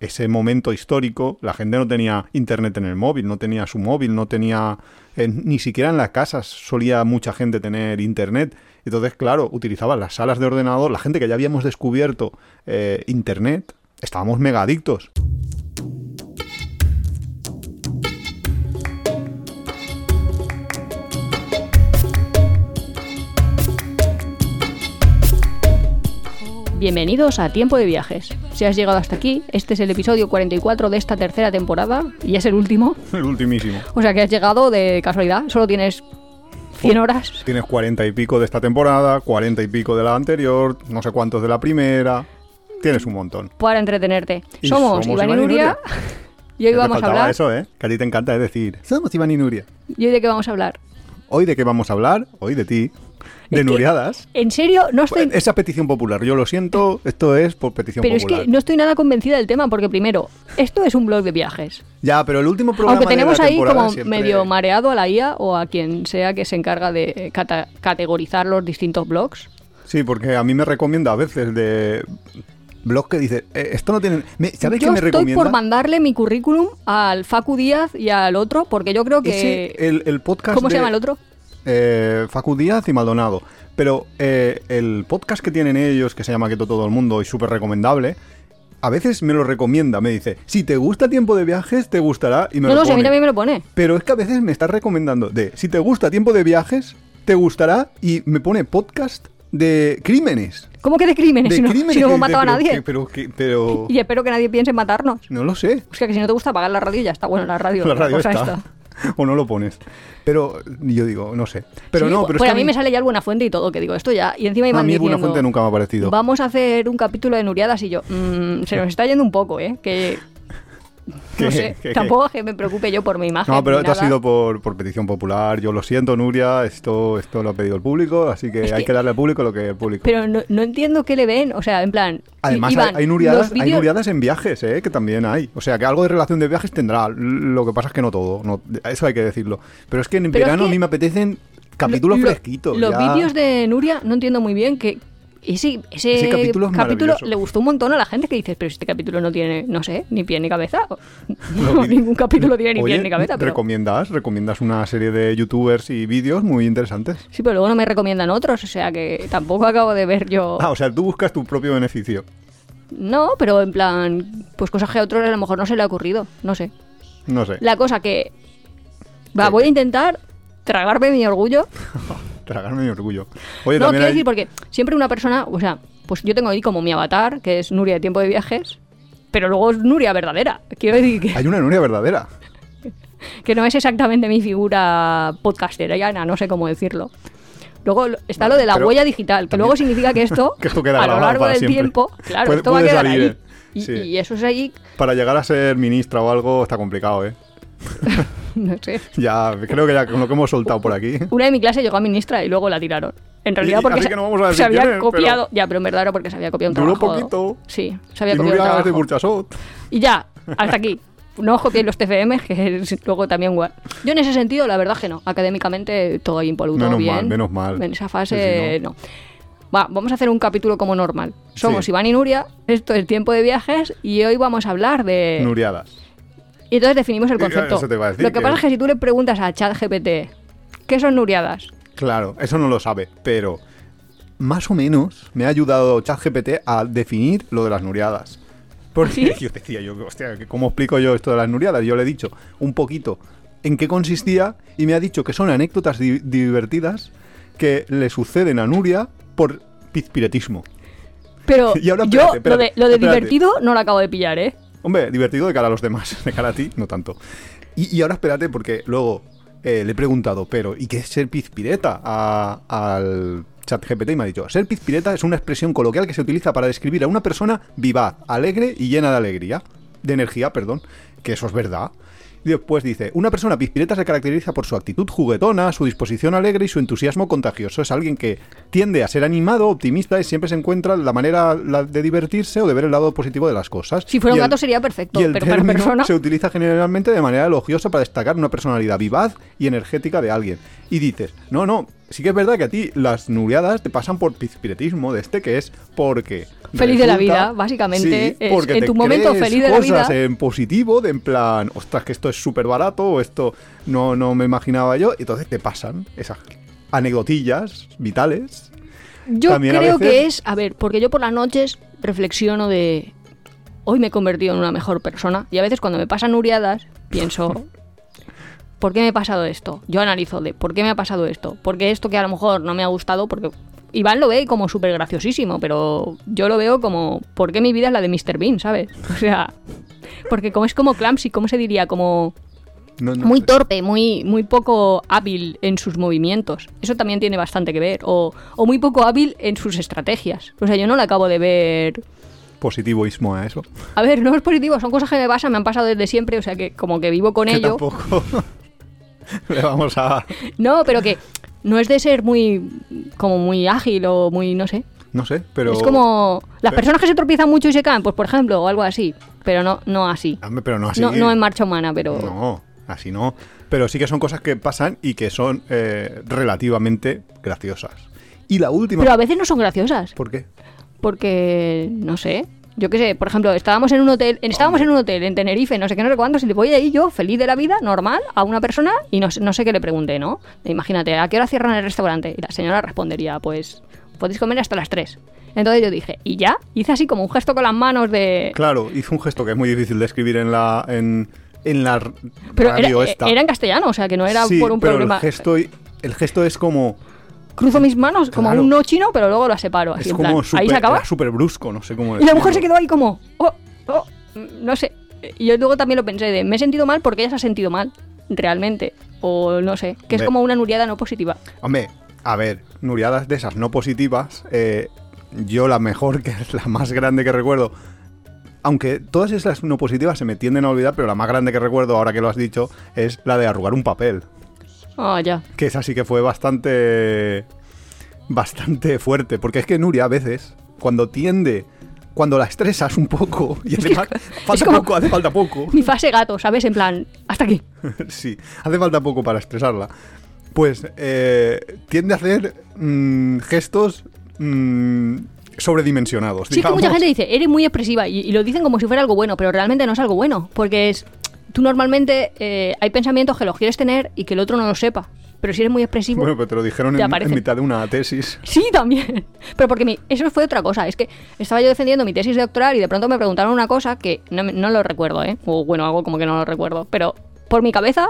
ese momento histórico, la gente no tenía internet en el móvil, no tenía su móvil, no tenía... eh, ni siquiera en las casas solía mucha gente tener internet. Entonces, claro, utilizaban las salas de ordenador, la gente que ya habíamos descubierto eh, internet, estábamos mega Bienvenidos a Tiempo de Viajes. Si has llegado hasta aquí, este es el episodio 44 de esta tercera temporada y es el último. El ultimísimo. O sea que has llegado de casualidad, solo tienes 100 horas. Tienes cuarenta y pico de esta temporada, cuarenta y pico de la anterior, no sé cuántos de la primera. Tienes un montón. para entretenerte. Y somos, somos Iván y Nuria. Y hoy vamos a hablar. eso, ¿eh? Que a ti te encanta decir, somos Iván y Nuria. ¿Y hoy de qué vamos a hablar? Hoy de qué vamos a hablar, hoy de ti, de Es que- Nuriadas. En serio, no estoy. Esa petición popular, yo lo siento, esto es por petición Pero es popular. que no estoy nada convencida del tema, porque primero, esto es un blog de viajes. Ya, pero el último programa Aunque tenemos de la ahí como siempre- medio mareado a la IA o a quien sea que se encarga de eh, cata- categorizar los distintos blogs. Sí, porque a mí me recomienda a veces de blog que dice, eh, esto no tiene... me- ¿Sabes Yo qué me estoy recomienda? por mandarle mi currículum al Facu Díaz y al otro, porque yo creo que... Ese, el, el podcast ¿Cómo se llama el otro? Eh, Facu Díaz y Maldonado. Pero eh, el podcast que tienen ellos, que se llama Quieto Todo el Mundo y súper recomendable, a veces me lo recomienda. Me dice, si te gusta tiempo de viajes, te gustará y me No, lo no, si a mí pone. también me lo pone. Pero es que a veces me está recomendando de, si te gusta tiempo de viajes, te gustará y me pone podcast de crímenes. ¿Cómo que de crímenes? De si no, crímenes si no hemos matado a nadie. que- pero, que- pero... Y espero que nadie piense en matarnos. No lo sé. Sea, que si no te gusta apagar la radio ya está. Bueno, la radio. La radio está. esta. O no lo pones. Pero yo digo, no sé. Pero Sí, no, pues- pero es pues que a mí me sale ya alguna fuente y todo, que digo, esto ya. Y encima iban a mí Buena Fuente nunca me ha parecido. Vamos a hacer un capítulo de Nuriadas y yo, mm, se nos está yendo un poco, ¿eh? Que. No sé, ¿Qué, qué? tampoco es que me preocupe yo por mi imagen. No, pero esto ha sido por, por petición popular. Yo lo siento, Nuria, esto, esto lo ha pedido el público, así que Es hay que- que darle al público lo que el público. Pero no, no entiendo qué le ven, o sea, en plan. Además, Iván, hay, hay nuriadas, hay nuriadas en viajes, ¿eh? que también hay. O sea, que algo de relación de viajes tendrá. Lo que pasa es que no todo. no- eso hay que decirlo. Pero es que en Pero es verano que a mí me apetecen capítulos lo- lo- fresquitos. Los vídeos de Nuria no entiendo muy bien que. Ese, ese, Ese capítulo es le gustó un montón a la gente que dices, pero este capítulo no tiene, no sé, ni pie ni cabeza. No, ningún capítulo tiene ni Oye, pie ni cabeza. Pero... ¿Recomiendas? ¿Recomiendas una serie de youtubers y vídeos muy interesantes? Sí, pero luego no me recomiendan otros, o sea que tampoco acabo de ver yo. Ah, o sea, tú buscas tu propio beneficio. No, pero en plan, pues cosas que a otros a lo mejor no se le ha ocurrido, no sé. No sé. La cosa que. Va, ¿Qué? voy a intentar tragarme mi orgullo. Tragarme mi orgullo. Oye, no, también quiero hay... decir, porque siempre una persona, o sea, pues yo tengo ahí como mi avatar, que es Nuria de Tiempo de Viajes, pero luego es Nuria verdadera. Quiero decir que, hay una Nuria verdadera. que no es exactamente mi figura podcasteriana, no sé cómo decirlo. Luego está lo de la huella digital, que también- luego significa que esto, Que esto queda a lo largo del siempre. tiempo, claro, Puede- esto va a quedar salir, ahí. eh. Y, Sí. y eso es ahí, Para llegar a ser ministra o algo está complicado, ¿eh? no sé. Ya, creo que ya con lo que hemos soltado por aquí. Una de mi clase llegó a ministra y luego la tiraron. En realidad Y- porque se, no vamos a decir se había pero- copiado. Ya, pero en verdad era porque se había copiado un Duró trabajo. poquito. Sí, se había Y copiado un es de trabajo. Burchasot. Y ya, hasta aquí. No os copiéis los TFM, que es luego también guay. Yo en ese sentido, la verdad que no. Académicamente todo impoluto, Menos bien. mal, menos mal. En esa fase, sí, no. Va, vamos a hacer un capítulo como normal. Somos Sí. Iván y Nuria, esto es Tiempo de Viajes y hoy vamos a hablar de... Nuriadas. Y entonces definimos el concepto. decir, Lo que que- pasa es que si tú le preguntas a ChatGPT, ¿qué son Nuriadas? Claro, eso no lo sabe, pero más o menos me ha ayudado ChatGPT a definir lo de las nuriadas. Porque ¿Sí? yo decía, yo, hostia, ¿cómo explico yo esto de las nuriadas? Yo le he dicho un poquito en qué consistía y me ha dicho que son anécdotas di- divertidas que le suceden a Nuria por pizpiretismo. Pero Y ahora, yo espérate, lo de, lo de divertido no lo acabo de pillar, ¿eh? Hombre, divertido de cara a los demás, de cara a ti, no tanto. Y, ahora espérate, porque luego eh, le he preguntado, pero ¿y qué es ser pizpireta a- al chat GPT? Y me ha dicho, ser pizpireta es una expresión coloquial que se utiliza para describir a una persona vivaz, alegre y llena de alegría. De energía, perdón. Que eso es verdad. Y después dice, una persona pizpireta se caracteriza por su actitud juguetona, su disposición alegre y su entusiasmo contagioso. Es alguien que tiende a ser animado, optimista y siempre se encuentra la manera de divertirse o de ver el lado positivo de las cosas. Si fuera Y un el- gato sería perfecto, y el pero para término persona... se utiliza generalmente de manera elogiosa para destacar una personalidad vivaz y energética de alguien. Y dices, no, no, sí que es verdad que a ti las nuriadas te pasan por pispiretismo de este que es porque... Feliz de la vida, básicamente, Sí, es porque en te tu momento crees feliz de la cosas vida. en positivo, de en plan, ostras, que esto es súper barato, o esto no, no me imaginaba yo, y entonces te pasan esas anecdotillas vitales. Yo También creo veces- que es, a ver, porque yo por las noches reflexiono de hoy me he convertido en una mejor persona y a veces cuando me pasan uriadas pienso ¿por qué me ha pasado esto? Yo analizo de ¿por qué me ha pasado esto? Porque esto que a lo mejor no me ha gustado porque Iván lo ve como súper graciosísimo, pero yo lo veo como ¿por qué mi vida es la de Mr. Bean, ¿sabes? O sea, porque como es como clumsy, ¿cómo se diría? Como No, no muy sé. torpe, muy, muy poco hábil en sus movimientos. Eso también tiene bastante que ver. O, o muy poco hábil en sus estrategias. O sea, yo no le acabo de ver. Positivismo a eso. A ver, no es positivo, son cosas que me pasan, me han pasado desde siempre, o sea que como que vivo con que ello. tampoco le vamos a... No, pero que no es de ser muy. como muy ágil o muy. no sé. No sé, pero... es como. Las personas que se tropiezan mucho y se caen, pues por ejemplo, o algo así. Pero no, no así. Pero no así. No, no en marcha humana, pero. No, así no. Pero sí que son cosas que pasan y que son eh, relativamente graciosas. Y la última... Pero a veces no son graciosas. ¿Por qué? porque no sé yo qué sé por ejemplo estábamos en un hotel estábamos en un hotel en Tenerife no sé qué no sé cuántos y le voy ahí yo feliz de la vida normal a una persona y no, sé- no sé qué le pregunté no imagínate a qué hora cierran el restaurante y la señora respondería pues podéis comer hasta las 3 entonces yo dije y ya hice así como un gesto con las manos de Claro, hizo un gesto que es muy difícil de escribir en la en, en la pero era, esta. era en castellano o sea que no era Sí, por un pero problema. el gesto el gesto es como cruzo mis manos como un no chino pero luego las separo así es en como plan, súper ahí se acaba súper brusco, no sé cómo Y la mujer se decirlo. quedó ahí como, oh, oh, no sé. Y yo luego también lo pensé de, me he sentido mal porque ella se ha sentido mal, realmente. O no sé, que es como una nuriada no positiva. Hombre, a ver, nuriadas de esas no positivas, eh, yo la mejor, que es la más grande que recuerdo, aunque todas esas no positivas se me tienden a olvidar, pero la más grande que recuerdo, ahora que lo has dicho, es la de arrugar un papel. Ah, ya. Que esa sí que fue bastante. bastante fuerte. Porque es que Nuria a veces, cuando tiende. Cuando la estresas un poco, y hace que falta es como- poco, hace falta poco. Mi fase gato, ¿sabes? En plan, hasta aquí. sí, hace falta poco para estresarla. Pues eh, tiende a hacer mm, gestos mm, sobredimensionados. Sí, que digamos. mucha gente dice, eres muy expresiva. Y, y lo dicen como si fuera algo bueno, pero realmente no es algo bueno. Porque es. Tú normalmente eh, hay pensamientos que los quieres tener y que el otro no lo sepa. Pero si eres muy expresivo. Bueno, pero te lo dijeron Te en, mitad de una tesis. Sí, también. Pero porque mi- eso fue otra cosa. Es que estaba yo defendiendo mi tesis doctoral y de pronto me preguntaron una cosa que no, no lo recuerdo, ¿eh? O bueno, algo como que no lo recuerdo. Pero por mi cabeza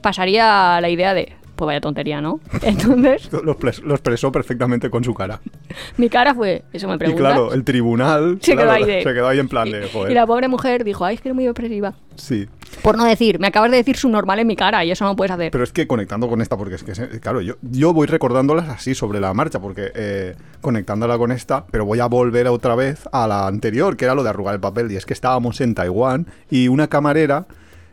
pasaría la idea de, pues vaya tontería, ¿no? Entonces, Lo, expres- lo expresó perfectamente con su cara. mi cara fue, eso me Y preguntas. claro, el tribunal Se quedó ahí de- se quedó ahí en plan y, de, joder. y la pobre mujer dijo, ay, es que eres muy expresiva. Sí. Por no decir, me acabas de decir su normal en mi cara y eso no puedes hacer. Pero es que conectando con esta, porque es que, claro, yo, yo voy recordándolas así sobre la marcha, porque eh, conectándola con esta, pero voy a volver otra vez a la anterior, que era lo de arrugar el papel. Y es que estábamos en Taiwán y una camarera,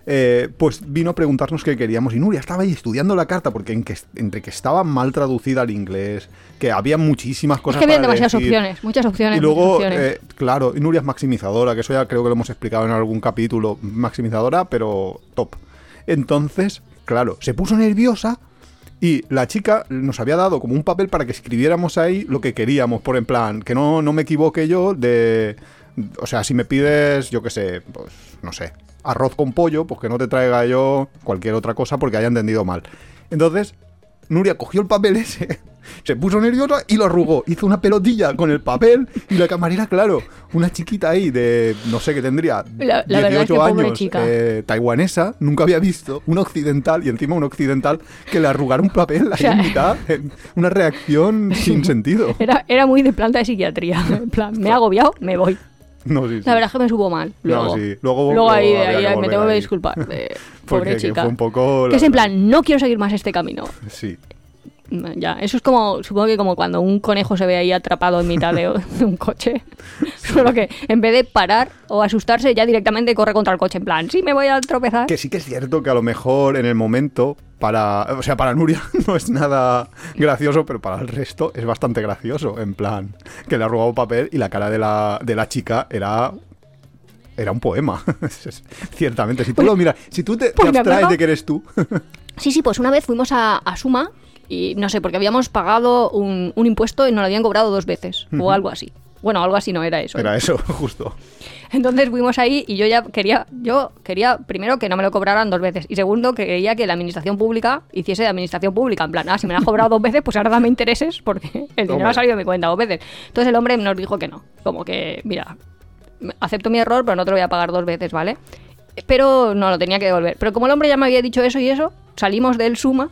eh, pues vino a preguntarnos qué queríamos. Y Nuria estaba ahí estudiando la carta, porque en que, entre que estaba mal traducida al inglés, que había muchísimas es cosas. que había demasiadas decir, opciones, muchas opciones. y luego, opciones. eh, claro, y Nuria es maximizadora, que eso ya creo que lo hemos explicado en algún capítulo. Maximizadora, pero top. Entonces, claro, se puso nerviosa y la chica nos había dado como un papel para que escribiéramos ahí lo que queríamos, por en plan, que no, no me equivoque yo de... O sea, si me pides, yo qué sé, pues no sé, arroz con pollo, pues que no te traiga yo cualquier otra cosa porque haya entendido mal. Entonces, Nuria cogió el papel ese, se puso nerviosa y lo arrugó. Hizo una pelotilla con el papel y la camarera, claro, una chiquita ahí de, no sé qué tendría, La- la verdad es 18 que pobre años, chica. eh, taiwanesa, nunca había visto un occidental y encima un occidental que le arrugara un papel ahí sea, en mitad. Una reacción sin sentido. Era, era muy de planta de psiquiatría. En plan, me he agobiado, me voy. No, sí, sí. La verdad es que me subo mal. No, Luego, sí. Luego- luego ahí, ahí que me tengo que ahí. disculpar. Porque pobre chica. fue un poco... Que la es en plan, no quiero seguir más este camino. Sí. Mm, Ya, eso es como, supongo que como cuando un conejo se ve ahí atrapado en mitad de, de un coche. Solo que en vez de parar o asustarse, ya directamente corre contra el coche. En plan, sí, me voy a tropezar. Que sí que es cierto que a lo mejor en el momento, para. O sea, para Nuria no es nada gracioso, pero para el resto es bastante gracioso. En plan, que le ha robado papel y la cara de la, de la chica era. Era un poema. Ciertamente. Si tú lo miras, si tú te, te pues me abstraes de que eres tú. Sí, sí, pues una vez fuimos a, a Suma y no sé, porque habíamos pagado un, un impuesto y nos lo habían cobrado dos veces o algo así. Bueno, algo así no era eso. Era eso, justo. Entonces fuimos ahí y yo ya quería, yo quería primero que no me lo cobraran dos veces y segundo que quería que la administración pública hiciese de administración pública. En plan, ah, si me lo has cobrado dos veces, pues ahora dame intereses porque el dinero ha salido de mi cuenta dos veces. Entonces el hombre nos dijo que no, como que, mira, acepto mi error, pero no te lo voy a pagar dos veces, ¿vale? Pero no lo tenía que devolver. Pero como el hombre ya me había dicho eso y eso, salimos del Suma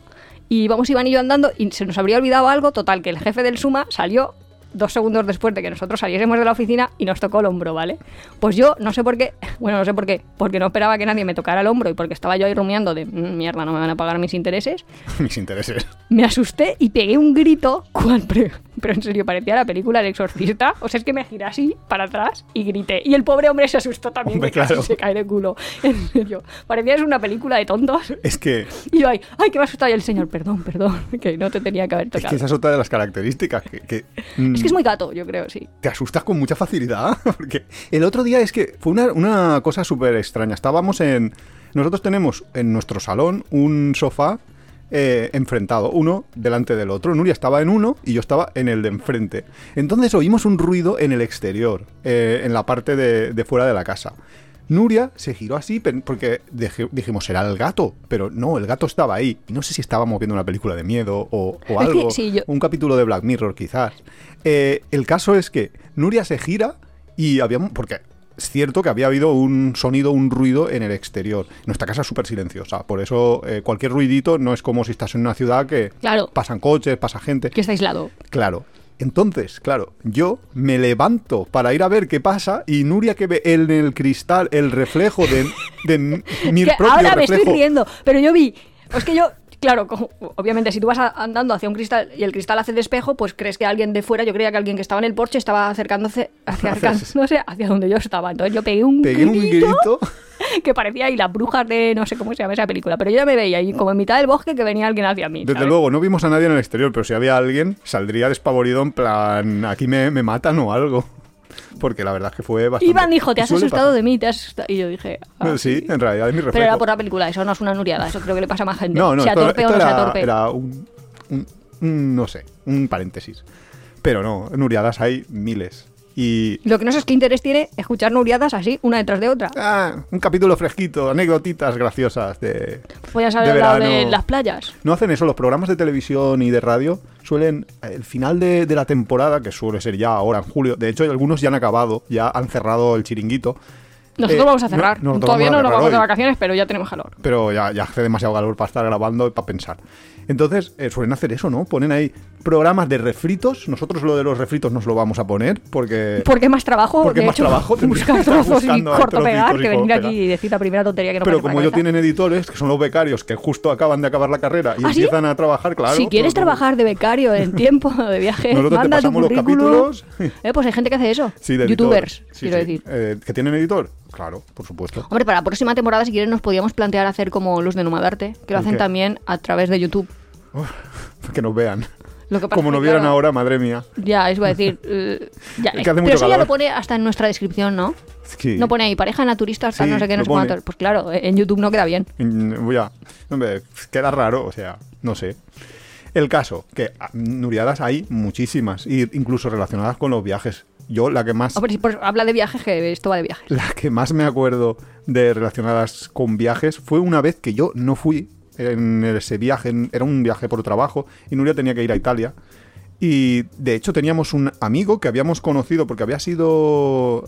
y vamos Iván y yo andando y se nos habría olvidado algo, total, que el jefe del Suma salió dos segundos después de que nosotros saliésemos de la oficina y nos tocó el hombro, ¿vale? Pues yo no sé por qué, bueno, no sé por qué, porque no esperaba que nadie me tocara el hombro y porque estaba yo ahí rumiando de "Mm, mierda, no me van a pagar mis intereses, Mis intereses. me asusté y pegué un grito, cual, pero, en serio, parecía la película El Exorcista, o sea, es que me giré así para atrás y grité. Y el pobre hombre se asustó también, Hombre, que casi se cae de culo, en serio. Parecía es una película de tontos. Es que, Y yo ahí, ay, que me ha asustado y el señor, perdón, perdón, que no te tenía que haber es tocado. que esa es otra de las características. Que, que, mm, Es que es muy gato, yo creo, sí. te asustas con mucha facilidad. Porque el otro día es que fue una, una cosa súper extraña. Estábamos en. Nosotros tenemos en nuestro salón un sofá eh, enfrentado, uno delante del otro. Nuria estaba en uno y yo estaba en el de enfrente. Entonces oímos un ruido en el exterior, eh, en la parte de, de fuera de la casa. Nuria se giró así porque dijimos, será el gato, pero no, el gato estaba ahí. Y no sé si estábamos viendo una película de miedo o, algo, sí, yo- un capítulo de Black Mirror quizás. Eh, el caso es que Nuria se gira y habíamos, porque es cierto que había habido un sonido, un ruido en el exterior. Nuestra casa es súper silenciosa, por eso eh, cualquier ruidito no es como si estás en una ciudad que Claro. pasan coches, pasa gente. Que está aislado. Claro. Entonces, claro, yo me levanto para ir a ver qué pasa y Nuria que ve en el cristal el reflejo de, de mi Que propio ahora me reflejo. estoy riendo, pero yo vi, es que yo, claro, como- obviamente si tú vas andando hacia un cristal y el cristal hace de espejo, pues crees que alguien de fuera, yo creía que alguien que estaba en el porche estaba acercándose, hacia, acercándose hacia donde yo estaba. Entonces yo pegué un, Pegué un grito grito. que parecía ahí las brujas de no sé cómo se llama esa película, pero yo ya me veía ahí como en mitad del bosque que venía alguien hacia mí. Desde ¿sabes? luego, no vimos a nadie en el exterior, pero si había alguien, saldría despavorido en plan, aquí me, me matan o algo. Porque la verdad es que fue bastante... Iván dijo, te has asustado pasar. de mí, te has asustado. Y yo dije, ah, Sí, en realidad es mi reflejo. Pero era por la película, eso no es una nuriada, eso creo que le pasa a más gente. No, no, sea torpe o no sea era, torpe. era un, un- un- no sé, un paréntesis. Pero no, nuriadas hay miles. Y... Lo que no sé es qué interés tiene escuchar nuriadas así, una detrás de otra. Ah, un capítulo fresquito, anécdotitas graciosas de... De haber hablado de verano. las playas. No hacen eso, los programas de televisión y de radio suelen, el final de, de la temporada, que suele ser ya ahora en julio, de hecho algunos ya han acabado, ya han cerrado el chiringuito, Nosotros Eh, vamos a no- cerrar. nosotros Todavía no nos vamos de hoy. vacaciones, pero ya tenemos calor. pero ya, ya hace demasiado calor para estar grabando y para pensar. Entonces, eh, suelen hacer eso, ¿no? Ponen ahí programas de refritos, nosotros lo de los refritos nos lo vamos a poner, porque... Porque más trabajo, Porque de más hecho, trabajo buscar trozos y corto pegar que venir aquí y decir la primera tontería que no Pero como ellos tienen editores, que son los becarios, que justo acaban de acabar la carrera y ¿Ah, sí? empiezan a trabajar, claro. si quieres todo- trabajar de becario en tiempo de viaje, Nosotros te manda tu pasamos los currículum. capítulos. Eh, pues hay gente que hace eso. Sí, de Youtubers. Sí, quiero sí. decir. Eh, ¿Que tienen editor? Claro, por supuesto. Hombre, para la próxima temporada, si quieres, nos podíamos plantear hacer como los de Nomadarte, que lo ¿El hacen qué? también a través de YouTube. Que nos vean. Lo que pasa Como nos vieran claro, ahora, madre mía. Ya, eso iba a decir. eh, ya, Es que hace pero mucho eso ya lo pone hasta en nuestra descripción, ¿no? Sí. No pone ahí pareja naturista, tal, Sí, no sé qué, no lo sé pone. cuánto. Pues claro, en YouTube no queda bien. Mm, Voy a... Hombre, queda raro, o sea, no sé. El caso, que ah, nuriadas hay muchísimas, incluso relacionadas con los viajes. Yo la que más... Hombre, si habla de viajes, que esto va de viajes. La que más me acuerdo de relacionadas con viajes fue una vez que yo no fui en ese viaje, en- era un viaje por trabajo y Nuria tenía que ir a Italia. Y de hecho teníamos un amigo que habíamos conocido porque había sido...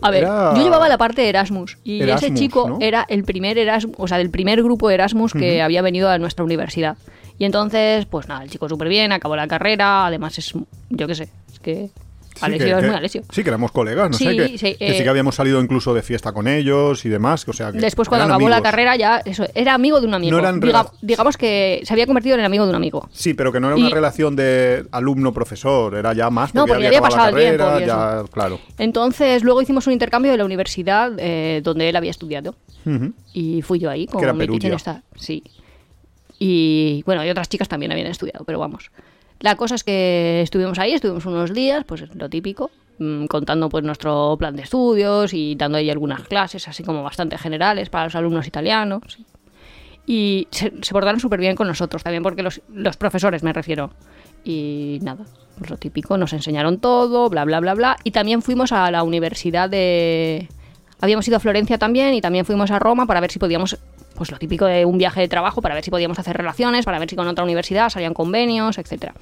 A ver, era- yo llevaba la parte de Erasmus y ese chico ¿no? era el primer Erasmus, o sea, del primer grupo de Erasmus que había venido a nuestra universidad. Y entonces, pues nada, el chico súper bien, acabó la carrera, además es, yo qué sé, es que Alessio que- es que- muy Alessio. Sí, que éramos colegas, no Sí, sé, que sí, que, eh, sí que habíamos salido incluso de fiesta con ellos y demás, o sea que Después, cuando acabó la carrera, ya eso, era amigo de un amigo. No eran Diga- digamos que se había convertido en el amigo de un amigo. Sí, pero que no era una Y- relación de alumno-profesor, era ya más No, porque porque había ya había acabado la pasado el carrera, tiempo ya, claro. Entonces, luego hicimos un intercambio de la universidad eh, donde él había estudiado. Y fui yo ahí con era mi. Sí. Y bueno, y otras chicas también habían estudiado, pero vamos. La cosa es que estuvimos ahí, estuvimos unos días, pues lo típico, mm, contando pues nuestro plan de estudios y dando ahí algunas clases así como bastante generales para los alumnos italianos. Y se, portaron súper bien con nosotros también, porque los, los profesores me refiero. Y nada, lo típico, nos enseñaron todo, bla, bla, bla, bla. Y también fuimos a la universidad de... Habíamos ido a Florencia también y también fuimos a Roma para ver si podíamos, pues lo típico de un viaje de trabajo, para ver si podíamos hacer relaciones, para ver si con otra universidad salían convenios, etcétera.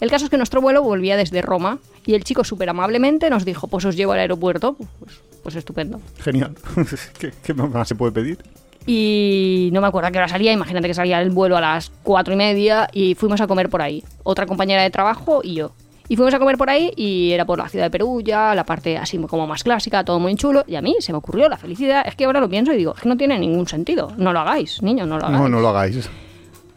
El caso es que nuestro vuelo volvía desde Roma y el chico súper amablemente nos dijo, pues os llevo al aeropuerto. Pues, pues estupendo. Genial. ¿Qué, ¿Qué más se puede pedir? Y no me acuerdo a qué hora salía, imagínate que salía el vuelo a las cuatro y media y fuimos a comer por ahí. Otra compañera de trabajo y yo. Y fuimos a comer por ahí y era por la ciudad de Perugia, la parte así como más clásica, todo muy chulo. Y a mí se me ocurrió la felicidad. Es que ahora lo pienso y digo, es que no tiene ningún sentido. No lo hagáis, niños, no lo hagáis. No, no lo hagáis.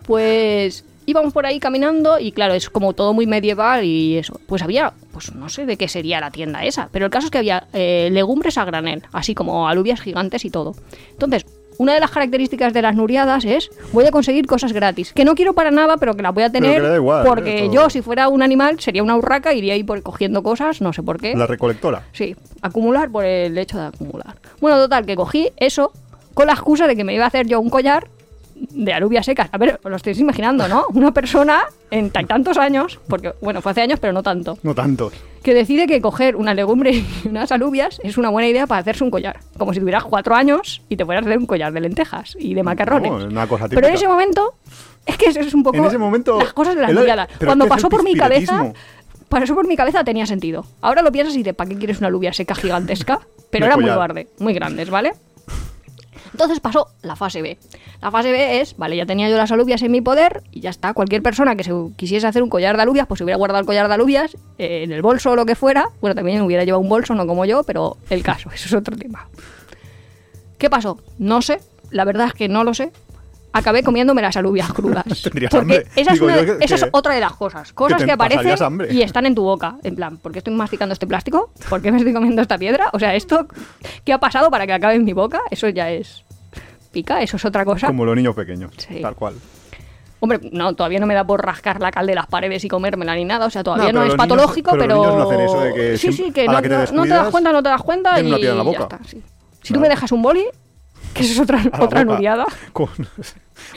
Pues íbamos por ahí caminando y claro, es como todo muy medieval y eso. Pues había, pues no sé de qué sería la tienda esa, pero el caso es que había eh, legumbres a granel, así como alubias gigantes y todo. Entonces, una de las características de las nuriadas es voy a conseguir cosas gratis, que no quiero para nada, pero que las voy a tener igual, porque ¿eh? Todo. yo si fuera un animal sería una urraca, iría ahí por cogiendo cosas, no sé por qué. La recolectora. Sí, acumular por el hecho de acumular. Bueno, total, que cogí eso con la excusa de que me iba a hacer yo un collar de alubias secas. A ver, os lo estáis imaginando, ¿no? Una persona en tan- tantos años, porque, bueno, fue hace años, pero no tanto, No tanto. que decide que coger una legumbre y unas alubias es una buena idea para hacerse un collar. Como si tuvieras cuatro años y te fueras a hacer un collar de lentejas y de macarrones. No, una cosa pero en típica. ese momento, es que eso es un poco En ese momento, las cosas de las pero Cuando pasó por mi cabeza, pasó por mi cabeza tenía sentido. Ahora lo piensas y dices, ¿para qué quieres una alubia seca gigantesca? Pero De era muy grande, muy grandes, ¿vale? Entonces pasó la fase B. La fase B es, vale, ya tenía yo las alubias en mi poder y ya está. Cualquier persona que se quisiese hacer un collar de alubias, pues se hubiera guardado el collar de alubias eh, en el bolso o lo que fuera. Bueno, también hubiera llevado un bolso, no como yo, pero el caso, eso es otro tema. ¿Qué pasó? No sé, la verdad es que no lo sé. Acabé comiéndome las alubias crudas. Porque hambre. esa, es, Digo una yo de- que- esa es que- otra de las cosas. Cosas te que, aparecen y están en tu boca. En plan, ¿por qué estoy masticando este plástico? ¿Por qué me estoy comiendo esta piedra? O sea, esto, ¿qué ha pasado para que acabe en mi boca? Eso ya es pica, eso es otra cosa. Como los niños pequeños. Sí. Tal cual. Hombre, no, todavía no me da por rascar la cal de las paredes y comérmela ni nada. O sea, todavía No, es niños- patológico, pero pero. los niños no hacen eso de que sí, sí, que no, que te no- no te das cuenta, no te das cuenta y una piedra en la ya boca. está, sí. Si tú me dejas un boli, que eso es otra, A otra. Con-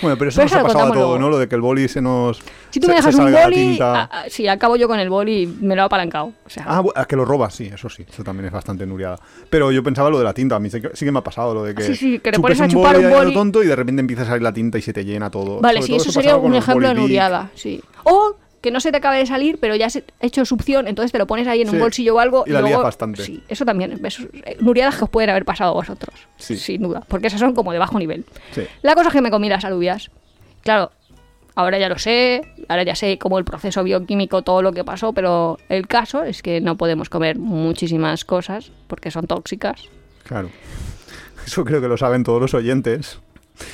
Bueno, pero eso Pero nos eso ha pasado a todo. ¿no? Lo de que el boli se nos. Si tú se- me dejas un boli, ah, ah, sí, acabo yo con el boli y me lo he apalancado. O sea, Ah, ah, que lo robas, sí, eso sí, eso también es bastante nuriada. Pero yo pensaba lo de la tinta, a mí sí que, sí que me ha pasado lo de que, Sí, sí, que te chupes pones a chupar un a boli. tonto y de repente empieza a salir la tinta y se te llena todo. Vale, Sobre sí, todo eso sería un ejemplo de nuriada, sí. O que no se te acabe de salir, pero ya has hecho succión, entonces te lo pones ahí en un bolsillo o algo. y la lías luego, bastante. Sí, eso también. Eso, eh, nuriadas que os pueden haber pasado a vosotros. Sí. Sin duda, porque esas son como de bajo nivel. Sí. La cosa es que me comí las alubias. Claro, ahora ya lo sé, ahora ya sé cómo el proceso bioquímico, todo lo que pasó, pero el caso es que no podemos comer muchísimas cosas porque son tóxicas. Claro. Eso creo que lo saben todos los oyentes.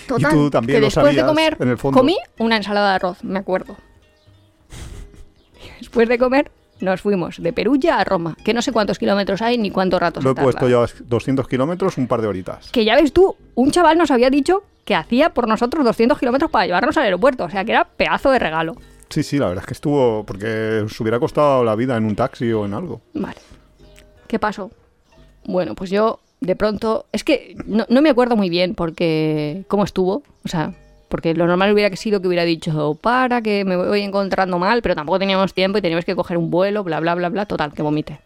Total, y tú también que lo después de comer en el fondo. comí una ensalada de arroz, me acuerdo. Después de comer nos fuimos de Perugia a Roma, que no sé cuántos kilómetros hay ni cuánto rato Lo he puesto ya 200 kilómetros, un par de horitas. Que ya ves tú, un chaval nos había dicho que hacía por nosotros 200 kilómetros para llevarnos al aeropuerto, o sea que era pedazo de regalo. Sí, sí, la verdad es que estuvo. Porque os hubiera costado la vida en un taxi o en algo. Vale. ¿Qué pasó? Bueno, pues yo de pronto. Es que no, no me acuerdo muy bien porque. cómo estuvo. O sea, porque lo normal hubiera sido que hubiera dicho, para, que me voy encontrando mal, pero tampoco teníamos tiempo y teníamos que coger un vuelo, bla, bla, bla, bla. Total, que vomité.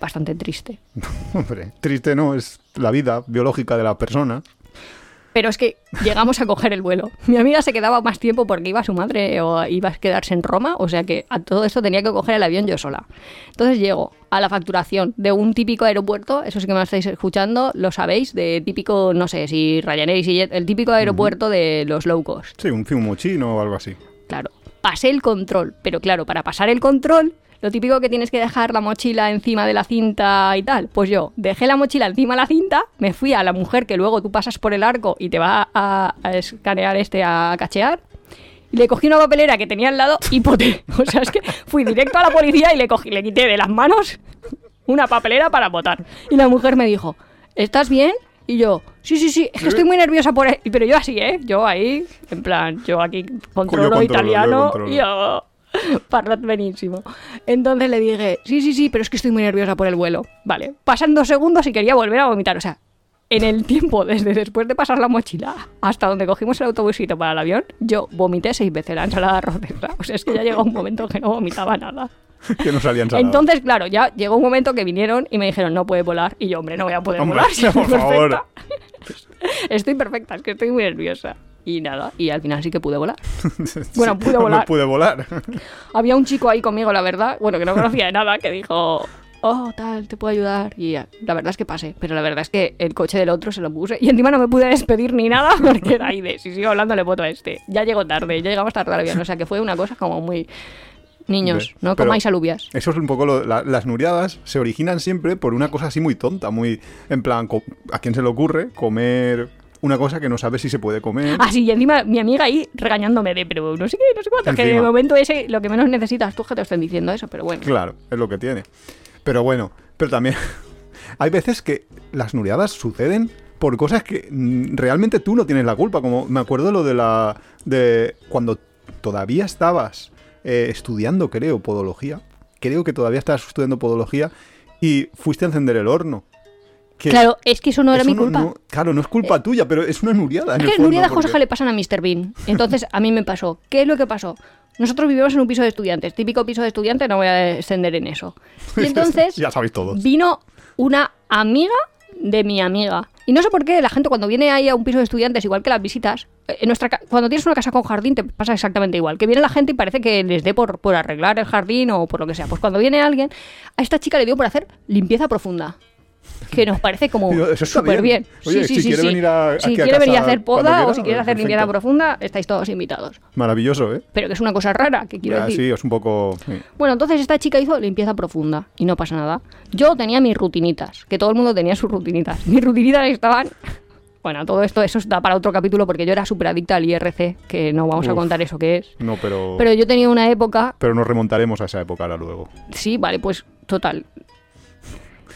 Bastante triste. Hombre, triste no, es la vida biológica de la persona. Pero es que llegamos a coger el vuelo. Mi amiga se quedaba más tiempo porque iba su madre o iba a quedarse en Roma, o sea que a todo esto tenía que coger el avión yo sola. Entonces llego a la facturación de un típico aeropuerto, eso sí que me estáis escuchando, lo sabéis, de típico, no sé si Ryanair y Jet, el típico aeropuerto de los low cost. Sí, un fumo chino o algo así. Claro, pasé el control, pero claro, para pasar el control, lo típico que tienes que dejar la mochila encima de la cinta y tal. Pues yo dejé la mochila encima de la cinta, me fui a la mujer que luego tú pasas por el arco y te va a, a escanear este, a cachear. Le cogí una papelera que tenía al lado y poté. O sea, es que fui directo a la policía y le cogí, le quité de las manos una papelera para votar. Y la mujer me dijo, ¿estás bien? Y yo, sí, sí, sí, es que estoy muy nerviosa por... e-". Pero yo así, ¿eh? Yo ahí, en plan, yo aquí controlo controlo, yo italiano controlo. y yo... Parlat benísimo. Entonces le dije, sí, sí, sí, pero es que estoy muy nerviosa por el vuelo. Vale, pasan dos segundos y quería volver a vomitar. O sea, en el tiempo desde después de pasar la mochila hasta donde cogimos el autobusito para el avión, yo vomité seis veces la ensalada roseta. O sea, es que ya llegó un momento que no vomitaba nada. que no salían saladas. Entonces, claro, ya llegó un momento que vinieron y me dijeron, no puede volar. Y yo, hombre, no voy a poder Hombre, volar. si estoy por favor. perfecta. Estoy perfecta, es que estoy muy nerviosa. Y nada, y al final sí que pude volar. Bueno, pude volar. No pude volar. Había un chico ahí conmigo, la verdad, bueno, que no conocía de nada, que dijo, oh, tal, te puedo ayudar. Y ya, la verdad es que pasé, pero la verdad es que el coche del otro se lo puse. Y encima no me pude despedir ni nada porque era ahí de, si sigo hablando le voto a este. Ya llegó tarde, ya llegamos tarde al avión. O sea que fue una cosa como muy... Niños, no pero- comáis alubias. Eso es un poco lo- la- las nuriadas se originan siempre por una cosa así muy tonta, muy en plan, ¿a quién se le ocurre comer una cosa que no sabe si se puede comer? Ah, sí, y encima mi amiga ahí regañándome de, pero no sé qué, no sé cuánto, que en el Encima. momento ese lo que menos necesitas tú que te estén diciendo eso, pero bueno. Claro, es lo que tiene. Pero bueno, pero también hay veces que las nuriadas suceden por cosas que mm, realmente tú no tienes la culpa. Como me acuerdo lo de la. de cuando todavía estabas eh, estudiando, creo, podología. Creo que todavía estabas estudiando podología y fuiste a encender el horno. Que Claro, es que eso no era eso mi culpa. no- claro, no es culpa tuya, pero es una nuriada. Es que fondo, Nuria de porque- Josaja le pasan a Mr. Bean. Entonces, a mí me pasó. ¿Qué es lo que pasó? Nosotros vivimos en un piso de estudiantes. Típico piso de estudiantes, no voy a extender en eso. Y entonces ya sabéis todos. vino una amiga de mi amiga. Y no sé por qué la gente cuando viene ahí a un piso de estudiantes, igual que las visitas, eh, en nuestra cuando tienes una casa con jardín te pasa exactamente igual. Que viene la gente y parece que les dé por, por arreglar el jardín o por lo que sea. Pues cuando viene alguien, a esta chica le dio por hacer limpieza profunda. Que nos parece como está súper bien. bien. Oye, sí, sí, si sí, quiere sí. venir a- si a quiere venir a hacer poda o si quiere hacer perfecto. limpieza profunda, estáis todos invitados. Maravilloso, ¿eh? Pero que es una cosa rara, que quiero Ah, decir. sí, es un poco. sí. Bueno, entonces esta chica hizo limpieza profunda y no pasa nada. Yo tenía mis rutinitas, que todo el mundo tenía sus rutinitas. Mis rutinitas estaban... Bueno, todo esto, eso da para otro capítulo porque yo era súper adicta al IRC, que no vamos a contar eso que es. No, pero. Pero yo tenía una época... Pero nos remontaremos a esa época ahora luego. Sí, vale, pues total.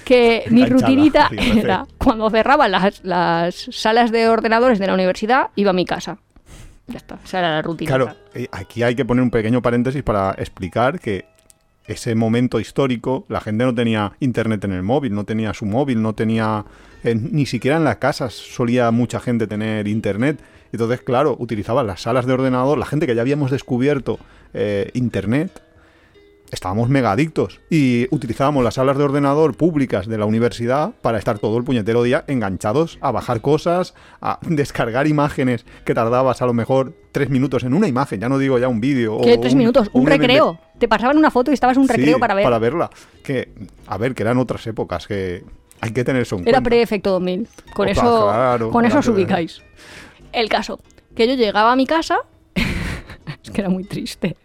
Que mi rutinita era, cuando cerraban las, las salas de ordenadores de la universidad, iba a mi casa. Ya está, esa era la rutina. Claro, eh, aquí hay que poner un pequeño paréntesis para explicar que ese momento histórico, la gente no tenía internet en el móvil, no tenía su móvil, no tenía. eh, ni siquiera en las casas solía mucha gente tener internet. Entonces, claro, utilizaban las salas de ordenador, la gente que ya habíamos descubierto eh, internet. Estábamos mega adictos y utilizábamos las salas de ordenador públicas de la universidad para estar todo el puñetero día enganchados a bajar cosas, a descargar imágenes que tardabas a lo mejor tres minutos en una imagen, ya no digo ya un vídeo. ¿Qué? o Tres minutos, un, recreo. Te pasaban una foto y estabas en un recreo Sí, para ver. Para verla. Que, a ver, que eran otras épocas, que hay que tener eso en Era pre-efecto 2000. Con eso, claro, con eso os ubicáis. El caso, que yo llegaba a mi casa, es que era muy triste.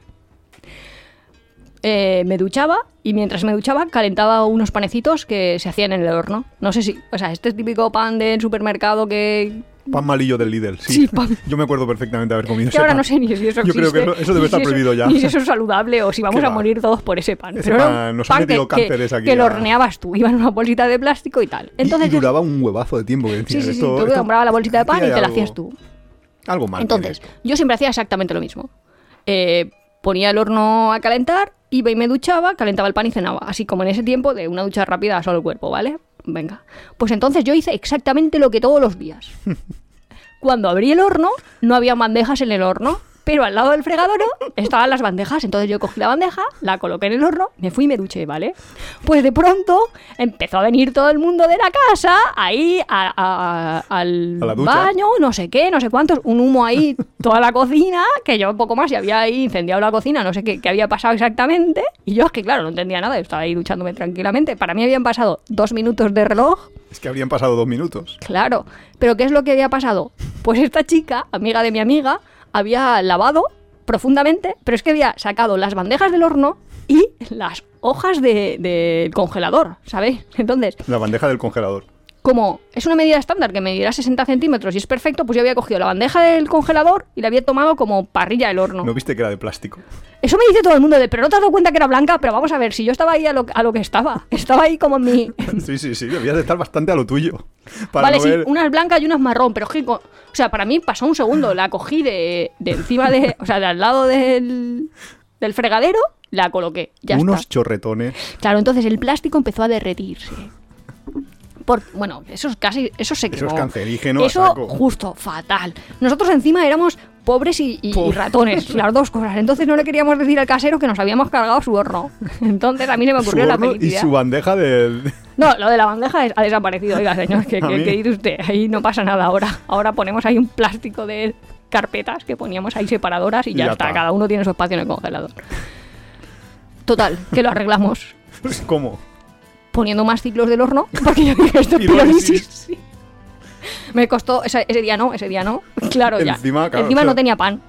Eh, me duchaba y mientras me duchaba calentaba unos panecitos que se hacían en el horno. No sé si, o sea, este típico pan del supermercado que, Pan malillo del Lidl, sí. Sí, pan- Yo me acuerdo perfectamente haber comido que ese ahora pan. no sé ni si eso Yo creo que existe, no- eso debe estar si prohibido ya. Ni si eso es saludable o si vamos Qué a va. morir todos por ese pan. Ese Pero era un pan- nos pan metido que, que- cánceres aquí que lo horneabas tú, iba en una bolsita de plástico y tal. Y- Entonces y, duraba un huevazo de tiempo. Que Sí, decías, sí, sí, esto- tú esto- comprabas la bolsita de pan y te la hacías tú. Algo mal. Entonces, yo siempre hacía exactamente lo mismo. Eh, ponía el horno a calentar, iba y me duchaba, calentaba el pan y cenaba. Así como en ese tiempo de una ducha rápida a solo el cuerpo, ¿vale? Venga. Pues entonces yo hice exactamente lo que todos los días. Cuando abrí el horno, no había bandejas en el horno, pero al lado del fregadero estaban las bandejas. Entonces yo cogí la bandeja, la coloqué en el horno, me fui y me duché, ¿vale? Pues de pronto empezó a venir todo el mundo de la casa ahí a- a- al A baño, no sé qué, no sé cuántos, un humo ahí, toda la cocina, que yo un poco más y había ahí incendiado la cocina, no sé qué, qué había pasado exactamente. Y yo es que, claro, no entendía nada, estaba ahí duchándome tranquilamente. Para mí habían pasado dos minutos de reloj Es que habrían pasado dos minutos. Claro, pero ¿qué es lo que había pasado? Pues esta chica, amiga de mi amiga, había lavado profundamente, pero es que había sacado las bandejas del horno y las hojas de- del congelador, ¿sabéis? Entonces, La bandeja del congelador. Como es una medida estándar que medirá 60 centímetros y es perfecto, pues yo había cogido la bandeja del congelador y la había tomado como parrilla del horno. ¿No viste que era de plástico? Eso me dice todo el mundo de, pero no te has dado cuenta que era blanca, pero vamos a ver, si yo estaba ahí a lo, a lo que estaba, estaba ahí como en mi... sí, sí, sí. Debías de estar bastante a lo tuyo. Para vale, no sí, ver- una es blanca y una es marrón, pero es que, o sea, para mí pasó un segundo, la cogí de, de encima de, o sea, de al lado del, del fregadero, la coloqué, ya unos está. chorretones. Claro, entonces el plástico empezó a derretirse. Por- bueno, eso es casi, eso se Eso quemó. es cancerígeno a Eso saco. justo, fatal. Nosotros encima éramos pobres y, y- y Pobre. ratones, las dos cosas. Entonces no le queríamos decir al casero que nos habíamos cargado su horno. Entonces a mí se me ocurrió la horno y felicidad. su bandeja de... No, lo de la bandeja ha desaparecido. Oiga, señor, ¿qué, A qué- mí- qué dice usted? Ahí no pasa nada ahora. Ahora ponemos ahí un plástico de carpetas que poníamos ahí separadoras y Y ya, ya está. está. Cada uno tiene su espacio en el congelador. Total, que lo arreglamos ¿Cómo? Poniendo más ciclos del horno porque yo dije esto es Pirólisis. Sí. Me costó, ese, ese día no, ese día no. Claro, ya. Encima, claro, Encima o sea, no tenía pan.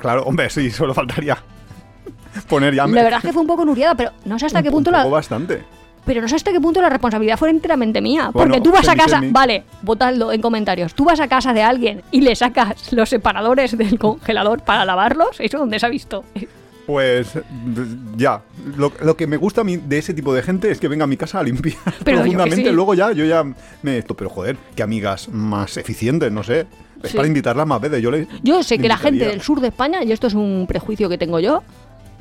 Claro, hombre, sí, solo faltaría poner ya... La verdad es que fue un poco nuriada, pero no sé hasta un- qué punto un la, poco bastante. Pero no sé hasta qué punto la responsabilidad fue enteramente mía. Bueno, porque tú vas a casa, semi. vale, votadlo en comentarios. Tú vas a casa de alguien y le sacas los separadores del congelador para lavarlos. ¿Eso dónde se ha visto? Pues ya, lo, lo que me gusta a mí de ese tipo de gente es que venga a mi casa a limpiar Pero profundamente. sí. Luego ya, yo ya me esto, pero joder, qué amigas más eficientes, no sé. Es Sí. para invitarlas más veces. Yo, Yo sé que la gente del sur de España, y esto es un prejuicio que tengo yo,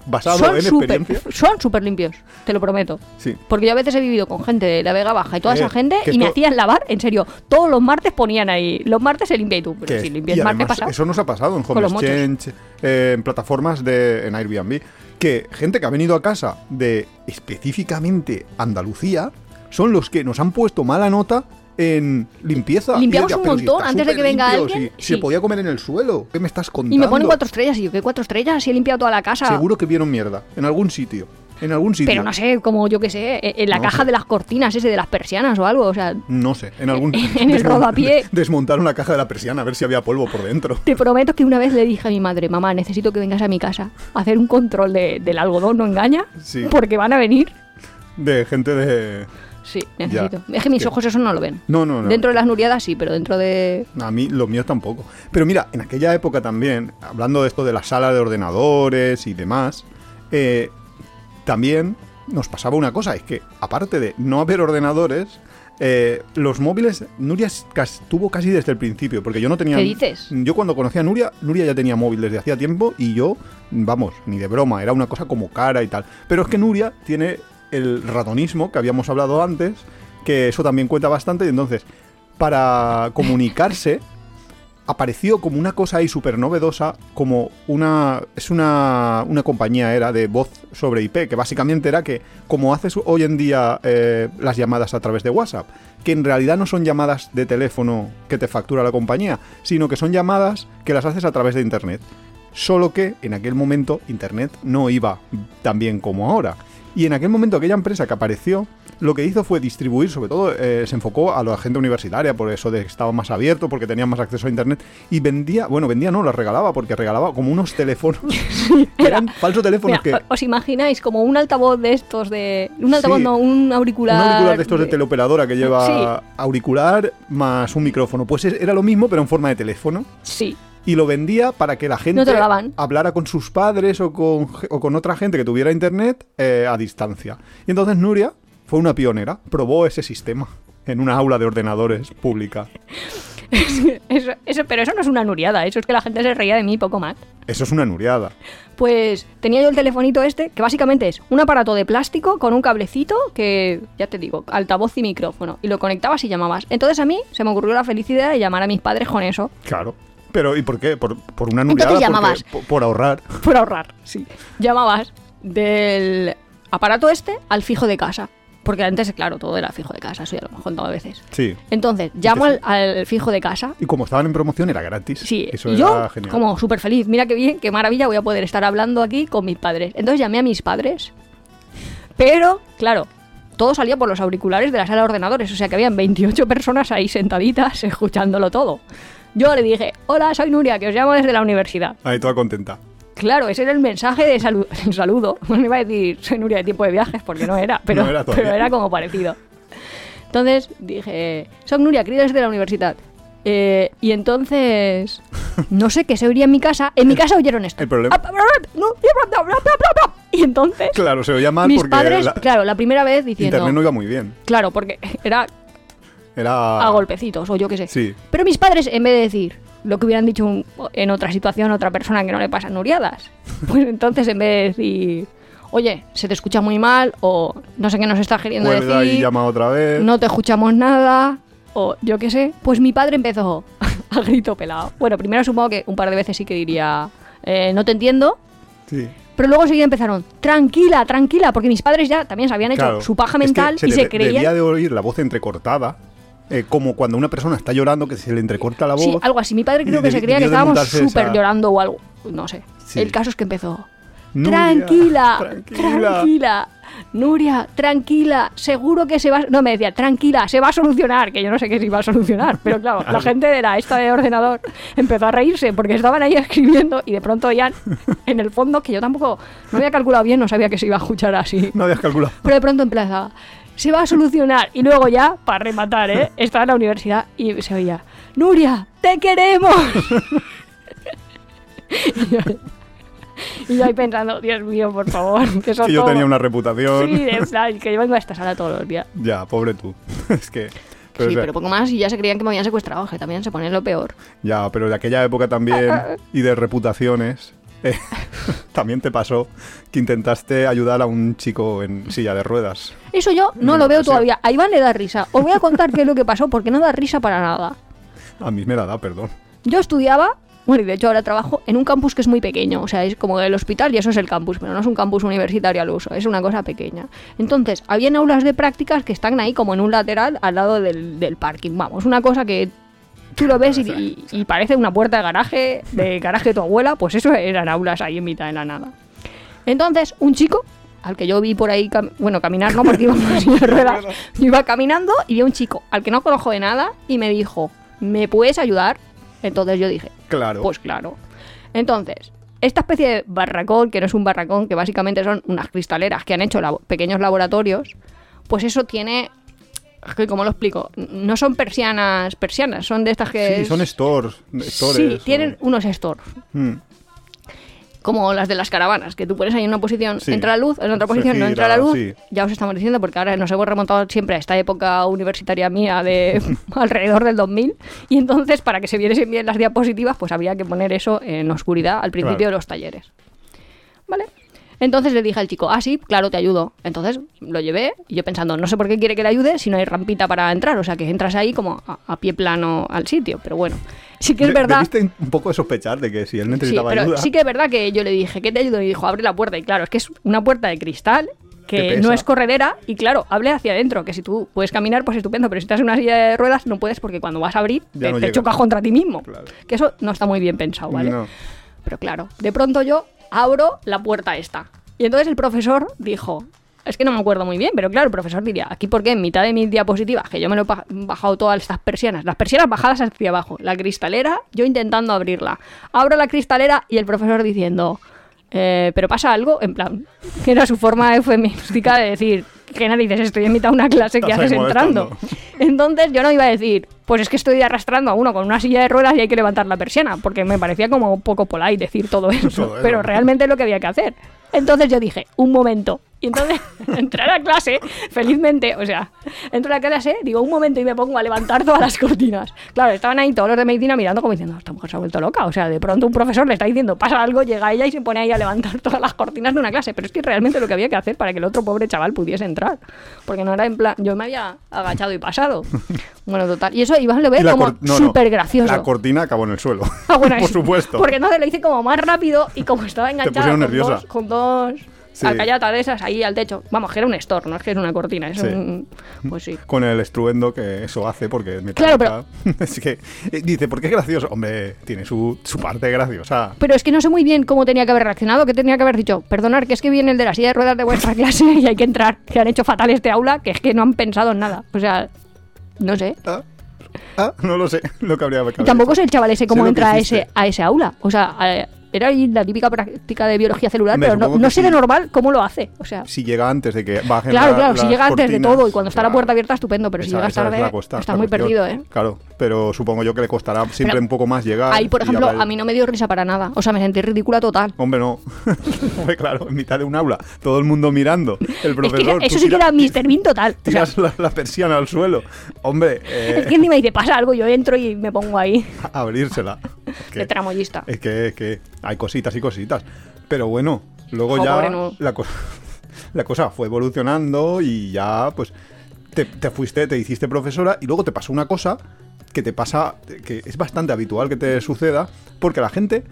basado son en súper experiencia. son súper limpios, te lo prometo. Sí. Porque yo a veces he vivido con gente de la Vega Baja y toda Eh, esa gente y me hacían lavar, en serio, todos los martes ponían ahí, los martes se limpia y tú, pero si limpias martes pasado. eso nos ha pasado en Home. Exchange, eh, en plataformas de en Airbnb, que gente que ha venido a casa de específicamente Andalucía son los que nos han puesto mala nota en limpieza. Limpiamos un "Pero si montón antes de que venga superlimpio, alguien". Si, Sí. se podía comer en el suelo. ¿Qué me estás contando? Y me ponen cuatro estrellas y yo, ¿qué cuatro estrellas? Si he limpiado toda la casa. Seguro que vieron mierda. En algún sitio. En algún sitio. Pero no sé, como yo que sé, en la No caja sé. de las cortinas, ese de las persianas o algo. O sea, No sé. En algún En el rodapié. Desmontaron la caja de la persiana a ver si había polvo por dentro. te prometo que una vez le dije a mi madre, mamá, necesito que vengas a mi casa a hacer un control de- del algodón, no engaña, Sí. porque van a venir. De gente de. Sí, necesito. Ya. Es que mis ojos eso no lo ven. No, no, no. Dentro de las nuriadas sí, pero dentro de... A mí los míos tampoco. Pero mira, en aquella época también, hablando de esto de la sala de ordenadores y demás, eh, también nos pasaba una cosa, es que aparte de no haber ordenadores, eh, los móviles, Nuria tuvo casi desde el principio, porque yo no tenía... ¿Qué dices? Yo cuando conocí a Nuria, Nuria ya tenía móvil desde hacía tiempo y yo, vamos, ni de broma, era una cosa como cara y tal. Pero es que Nuria tiene el ratonismo que habíamos hablado antes, que eso también cuenta bastante y entonces, para comunicarse, apareció como una cosa ahí súper novedosa, como una... Es una, una compañía, era de voz sobre IP, que básicamente era que, como haces hoy en día eh, las llamadas a través de WhatsApp, que en realidad no son llamadas de teléfono que te factura la compañía, sino que son llamadas que las haces a través de Internet. Solo que en aquel momento Internet no iba tan bien como ahora. Y en aquel momento aquella empresa que apareció, lo que hizo fue distribuir, sobre todo eh, se enfocó a la gente universitaria, por eso de que estaba más abierto, porque tenían más acceso a Internet, y vendía, bueno, vendía no, las regalaba, porque regalaba como unos teléfonos, que eran falsos teléfonos Mira, que... ¿Os imagináis como un altavoz de estos de... Un altavoz, Sí. no, un auricular... Un auricular de estos de teleoperadora que lleva Sí. auricular más un micrófono. Pues es- era lo mismo, pero en forma de teléfono. Sí. Y lo vendía para que la gente No hablara con sus padres o con, o con otra gente que tuviera internet eh, a distancia. Y entonces Nuria fue una pionera, probó ese sistema en una aula de ordenadores pública. Eso, eso- pero eso no es una nuriada, eso es que la gente se reía de mí poco más. Eso es una nuriada. Pues tenía yo el telefonito este, que básicamente es un aparato de plástico con un cablecito que, ya te digo, altavoz y micrófono. Y lo conectabas y llamabas. Entonces a mí se me ocurrió la felicidad de llamar a mis padres con eso. Claro. Pero ¿y por qué? Por, por una Entonces nuriada. porque- llamabas. por, por ahorrar. Por ahorrar, sí. Llamabas del aparato este al fijo de casa. Porque antes, claro, todo era fijo de casa, eso ya lo hemos contado a veces. Sí. Entonces, llamo al, al fijo de casa. Y como estaban en promoción era gratis. Sí, Eso y era yo genial. como súper feliz. Mira qué bien, qué maravilla, voy a poder estar hablando aquí con mis padres. Entonces llamé a mis padres. Pero, claro, todo salía por los auriculares de la sala de ordenadores. O sea que habían 28 personas ahí sentaditas escuchándolo todo. Yo le dije, hola, soy Nuria, que os llamo desde la universidad. Ahí toda contenta. Claro, ese era el mensaje de salu- el saludo. No iba a decir, soy Nuria de tiempo de viajes, porque no era, pero, No era pero era como parecido. Entonces dije, soy Nuria, querida desde la universidad. Eh, y entonces, no sé qué se oiría en mi casa. En mi casa oyeron esto. El problema- Y entonces, Claro, se oía mal mis porque padres, la- claro, la primera vez diciendo... internet no iba muy bien. Claro, porque era Era. a golpecitos o yo qué sé. Sí. Pero mis padres, en vez de decir lo que hubieran dicho un- en otra situación otra persona que no le pasan nuriadas, pues entonces en vez de decir, oye, se te escucha muy mal, o no sé qué nos está queriendo decir, y llama otra vez. no te escuchamos nada, o yo qué sé. Pues mi padre empezó a grito pelado. Bueno, primero supongo que un par de veces sí que diría, eh, no te entiendo, Sí. pero luego seguida empezaron, tranquila, tranquila, porque mis padres ya también se habían hecho Claro. su paja Es que mental y le se de- Debía creían... de oír la voz entrecortada, eh, como cuando una persona está llorando que se le entrecorta la voz. Sí, algo así. Mi padre creo que se creía que estábamos súper esa- llorando o algo. No sé. Sí. El caso es que empezó. Nuria, tranquila, tranquila. tranquila, Nuria, tranquila, seguro que se va... No, me decía, tranquila, se va a solucionar, que yo no sé qué se iba a solucionar, pero claro, la gente de la esta de ordenador empezó a reírse porque estaban ahí escribiendo y de pronto oían en el fondo, que yo tampoco, no había calculado bien, no sabía que se iba a escuchar así. No habías calculado. Pero de pronto empezaba, se va a solucionar. Y luego ya, para rematar, ¿eh? Estaba en la universidad y se oía, Nuria, te queremos. y, yo, y yo ahí pensando, Dios mío, por favor, que eso Que yo todo- tenía una reputación. Sí, de plan, que yo vengo a esta sala todos los días. Ya, pobre tú. es que. Pero, sí, o sea, pero poco más y ya se creían que me habían secuestrado, que también se pone lo peor. Ya, pero de aquella época también y de reputaciones. Eh, también te pasó que intentaste ayudar a un chico en silla de ruedas. Eso yo no Mm, lo veo sí. todavía. A Iván le da risa. Os voy a contar qué es lo que pasó porque no da risa para nada. A mí me la da, perdón. Yo estudiaba, bueno, y de hecho ahora trabajo en un campus que es muy pequeño, o sea, es como el hospital y eso es el campus, pero no es un campus universitario al uso, es una cosa pequeña. Entonces, habían aulas de prácticas que están ahí como en un lateral al lado del, del parking, vamos, una cosa que tú lo ves y, y- y parece una puerta de garaje, de garaje de tu abuela, pues eso eran aulas ahí en mitad de la nada. Entonces, un chico al que yo vi por ahí, cam- bueno, caminar no, porque iba de ruedas, yo iba caminando y vi a un chico al que no conozco de nada y me dijo, ¿me puedes ayudar? Entonces yo dije, Claro. pues claro. Entonces, esta especie de barracón, que no es un barracón, que básicamente son unas cristaleras que han hecho labo- pequeños laboratorios, pues eso tiene... es que, ¿Cómo lo explico? No son persianas, persianas, son de estas que... sí, es- son stores. stores Sí, o- tienen unos stores. Mm, Como las de las caravanas, que tú pones ahí en una posición, Sí. entra la luz, en otra posición no entra la luz. sí. Ya os estamos diciendo, porque ahora nos hemos remontado siempre a esta época universitaria mía de alrededor del 2000. Y entonces, para que se viesen bien las diapositivas, pues había que poner eso en oscuridad al principio Claro. de los talleres. ¿Vale? Entonces le dije al chico, ah, sí, claro, te ayudo. Entonces lo llevé y yo pensando, no sé por qué quiere que le ayude si no hay rampita para entrar. O sea, que entras ahí como a, a pie plano al sitio. Pero bueno, sí que es verdad. Debiste un poco de sospechar de que si él Sí, necesitaba pero ayuda. sí que es verdad que yo le dije, ¿qué te ayudo? Y dijo, abre la puerta. Y claro, es que es una puerta de cristal Que no es corredera y claro, hable hacia adentro, que si tú puedes caminar, pues estupendo, pero si estás en una silla de ruedas no puedes porque cuando vas a abrir Ya te, no te chocas contra ti mismo. Claro. Que eso no está muy bien pensado, ¿vale? No. Pero claro, de pronto yo abro la puerta esta. Y entonces el profesor dijo, es que no me acuerdo muy bien, pero claro, el profesor diría, aquí porque en mitad de mis diapositivas, que yo me lo he bajado todas estas persianas, las persianas bajadas hacia abajo, la cristalera, yo intentando abrirla. Abro la cristalera y el profesor diciendo, "Eh, pero pasa algo, en plan, que era su forma eufemística de decir, ¿qué narices? Estoy en mitad de una clase que haces entrando. Entonces yo no iba a decir, pues es que estoy arrastrando a uno con una silla de ruedas y hay que levantar la persiana, porque me parecía como un poco polite decir todo eso, Todo eso. pero realmente es lo que había que hacer. Entonces yo dije, un momento. Y entonces entré a la clase, felizmente, o sea, entro a la clase, digo, un momento y me pongo a levantar todas las cortinas. Claro, estaban ahí todos los de medicina mirando como diciendo, esta mujer se ha vuelto loca. O sea, de pronto un profesor le está diciendo, pasa algo, llega ella y se pone ahí a levantar todas las cortinas de una clase. Pero es que realmente lo que había que hacer para que el otro pobre chaval pudiese entrar. Porque no era en plan, yo me había agachado y pasado. Bueno, total. Y eso Iván lo ve como no, súper gracioso. La cortina acabó en el suelo. Ah, bueno, Por es- supuesto. Porque entonces lo hice como más rápido y como estaba enganchada pusieron con nerviosa. dos, con dos Sí. alcayatas de esas ahí al techo. Vamos, que era un store, no es que es una cortina, es Sí. un... Pues sí. Con el estruendo que eso hace, porque Claro, Es que eh, dice, ¿por qué es gracioso? Hombre, tiene su, su parte graciosa. Pero es que no sé muy bien cómo tenía que haber reaccionado, que tenía que haber dicho, perdonar, que es que viene el de la silla de ruedas de vuestra clase y hay que entrar, que han hecho fatal este aula, que es que no han pensado en nada. O sea, no sé. Ah, ah, no lo sé, lo que habría que Tampoco sé el chaval ese cómo entra a ese, a ese aula. O sea, era ahí la típica práctica de biología celular, pero no, no sé de normal cómo lo hace. O sea, Si llega antes de que bajen Claro, la- claro, si las llega antes de todo y cuando está la puerta abierta, estupendo, pero si llegas es tarde, está muy perdido, ¿eh? Claro, pero supongo yo que le costará siempre Pero un poco más llegar. Ahí, por ejemplo, a mí no me dio risa para nada. O sea, me sentí ridícula total. Hombre, no. Hombre, claro, en mitad de un aula, todo el mundo mirando. El Es profesor. que eso sí que era Mr. Bean total. O sea, Tiras la, la persiana al suelo. Hombre, eh, es que encima dice, pasa algo, yo entro y me pongo ahí a abrírsela. Es que- de tramoyista. Es que, es que hay cositas y cositas. Pero bueno, Luego Jo, ya Nu. la, co- la cosa fue evolucionando y ya pues te, te fuiste, te hiciste profesora y luego te pasó una cosa que te pasa, que es bastante habitual que te suceda, porque la gente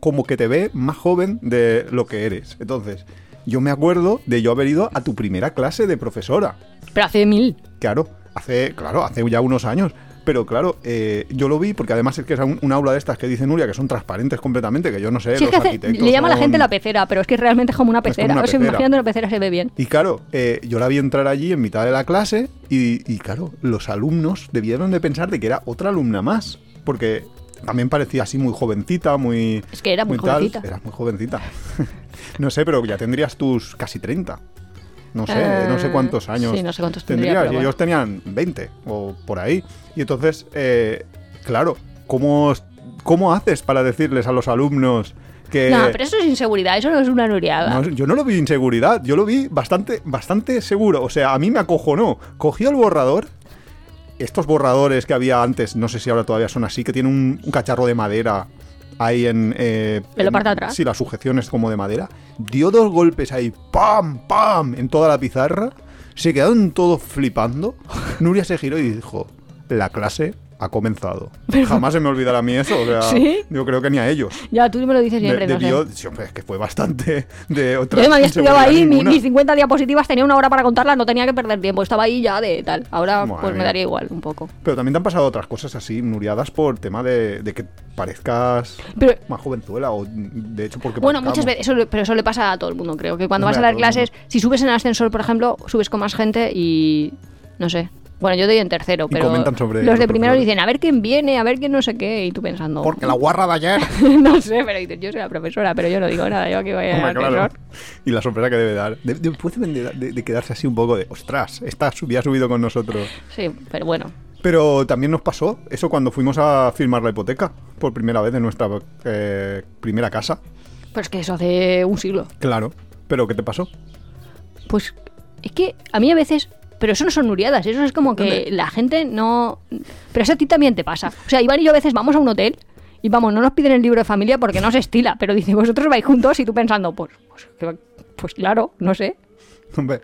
como que te ve más joven de lo que eres. Entonces, yo me acuerdo de yo haber ido a tu primera clase de profesora. Pero hace mil. Claro, hace, claro, hace ya unos años. Pero claro, eh, yo lo vi porque además es que es un, un aula de estas que dice Nuria que son transparentes completamente, que yo no sé. Sí, es los que arquitectos le llama a la gente la pecera, pero es que realmente es como una como pecera. una O sea, pecera. imagínate una pecera se ve bien. Y claro, eh, yo la vi entrar allí en mitad de la clase y, y claro, los alumnos debieron de pensar de que era otra alumna más. Porque también parecía así muy jovencita, muy... Es que era muy tal. jovencita. Era muy jovencita. no sé, pero ya tendrías tus casi 30. No sé, Eh, no sé cuántos años. sí, no sé cuántos tendría, tendrías. pero y bueno. ellos tenían 20 o por ahí. Y entonces, eh, claro, ¿cómo, ¿cómo haces para decirles a los alumnos que... No, pero eso es inseguridad, eso no es una nuriada. No, yo no lo vi inseguridad, yo lo vi bastante, bastante seguro. O sea, a mí me acojonó. Cogió el borrador, estos borradores que había antes, no sé si ahora todavía son así, que tienen un, un cacharro de madera ahí en... Eh, En parte de atrás. Sí, la sujeción es como de madera. Dio dos golpes ahí, ¡pam! ¡pam! en toda la pizarra. Se quedaron todos flipando. Nuria se giró y dijo, la clase ha comenzado. Jamás se me olvidará a mí eso. O sea, ¿Sí? yo creo que ni a ellos. Ya, tú me lo dices De- siempre, no debió- sé. sí, hombre, es que fue bastante de otra. Yo me había estudiado ahí, mi- ninguna. mis 50 diapositivas, tenía una hora para contarlas, no tenía que perder tiempo, estaba ahí ya de tal. Ahora Madre pues me mía. daría igual un poco. Pero también te han pasado otras cosas así, nuriadas por tema de, de que parezcas Pero más jovenzuela o de hecho porque Bueno, muchas veces, eso, pero eso le pasa a todo el mundo, creo. Que cuando Hombre, vas a dar clases, si subes en el ascensor, por ejemplo, subes con más gente y. No sé. Bueno, yo doy en tercero, pero. comentan sobre los de primero dicen, a ver quién viene, a ver quién no sé qué, y tú pensando. Porque la guarra de ayer. no sé, pero dices, yo soy la profesora, pero yo no digo nada, yo aquí voy Hombre, claro. Y la sorpresa que debe dar. De- después de, de- de quedarse así un poco de, ostras, esta subía subido con nosotros. Sí, pero bueno. Pero también nos pasó eso cuando fuimos a firmar la hipoteca por primera vez en nuestra eh, primera casa. Pues que eso hace un siglo. Claro. ¿Pero qué te pasó? Pues es que a mí a veces. Pero eso no son nuriadas, eso es como que ¿Dónde? la gente no. Pero eso a ti también te pasa. O sea, Iván y yo a veces vamos a un hotel y vamos, no nos piden el libro de familia porque no se estila, pero dice, vosotros vais juntos y tú pensando, pues, pues, pues claro, no sé. Hombre.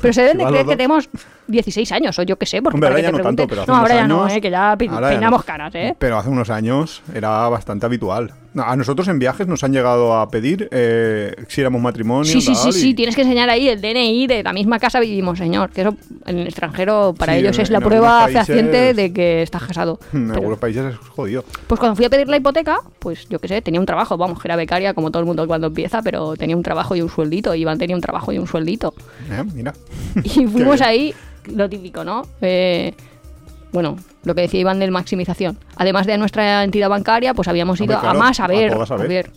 Pero se deben de creer que tenemos 16 años o yo qué sé, porque Hombre, ahora que ya no tanto, pero hace No, ahora unos ya no, eh, que ya peinamos no. caras, ¿eh? Pero hace unos años era bastante habitual. A nosotros en viajes nos han llegado a pedir eh, si éramos matrimonio. Sí, sí, sí, sí, y- tienes que enseñar ahí el DNI de la misma casa vivimos, señor. Que eso en el extranjero para Sí, ellos en- es la prueba países- fehaciente de que estás casado. En Pero- algunos países es jodido. Pues cuando fui a pedir la hipoteca, pues yo qué sé, tenía un trabajo, vamos, que era becaria como todo el mundo cuando empieza, pero tenía un trabajo y un sueldito, Iván tenía un trabajo y un sueldito. Eh, Mira. Y fuimos ahí, lo típico, ¿no? Eh, bueno, lo que decía Iván de maximización. Además de nuestra entidad bancaria, pues habíamos Hombre, ido claro, a más a ver, a a ver. ver.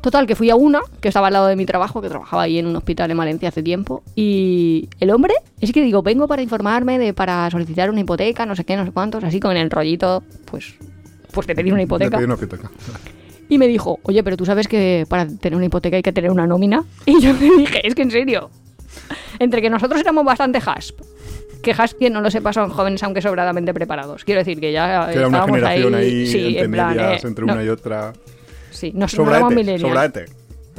Total, que fui a una, que estaba al lado de mi trabajo, que trabajaba ahí en un hospital en Valencia hace tiempo. Y el hombre, es que digo, vengo para informarme, de para solicitar una hipoteca, no sé qué, no sé cuántos, así con el rollito, pues, pues de pedir una Te hipoteca. una hipoteca. Y me dijo, oye, pero tú sabes que para tener una hipoteca hay que tener una nómina. Y yo le dije, es que en serio. Entre que nosotros éramos bastante hasp, que hasp, quien no lo sepa, son jóvenes aunque sobradamente preparados. Quiero decir que ya Que era una generación ahí, ahí, sí, entre en plan, medias, eh, entre no, una y otra. sí, no, no éramos Sobraete, sobraete.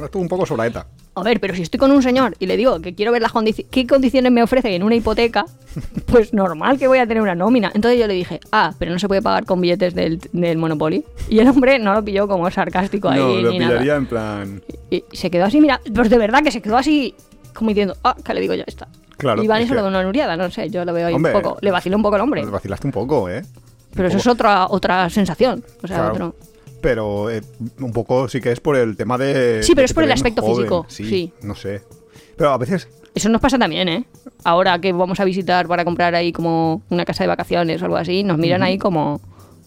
Estuvo un poco sobraeta. A ver, pero si estoy con un señor y le digo que quiero ver las condici- qué condiciones me ofrece en una hipoteca, pues normal que voy a tener una nómina. Entonces yo le dije, ah, pero no se puede pagar con billetes del, del Monopoly. Y el hombre no lo pilló como sarcástico ahí No, lo ni nada. pillaría en plan. Y se quedó así, mira, pues de verdad que se quedó así, como diciendo, ah, que le digo ya está. Claro, Y Iván es eso lo que- de una nuriada, no sé, yo lo veo ahí Hombre, un poco, le vaciló un poco el hombre. Nos vacilaste un poco, ¿eh? Pero eso es otra, otra sensación. O sea, Claro. otro- Pero eh, un poco sí que es por el tema de. Sí, pero de es por el aspecto joven. físico, Sí, sí. No sé. Pero a veces. Eso nos pasa también, ¿eh? Ahora que vamos a visitar para comprar ahí como una casa de vacaciones o algo así, nos miran ahí como...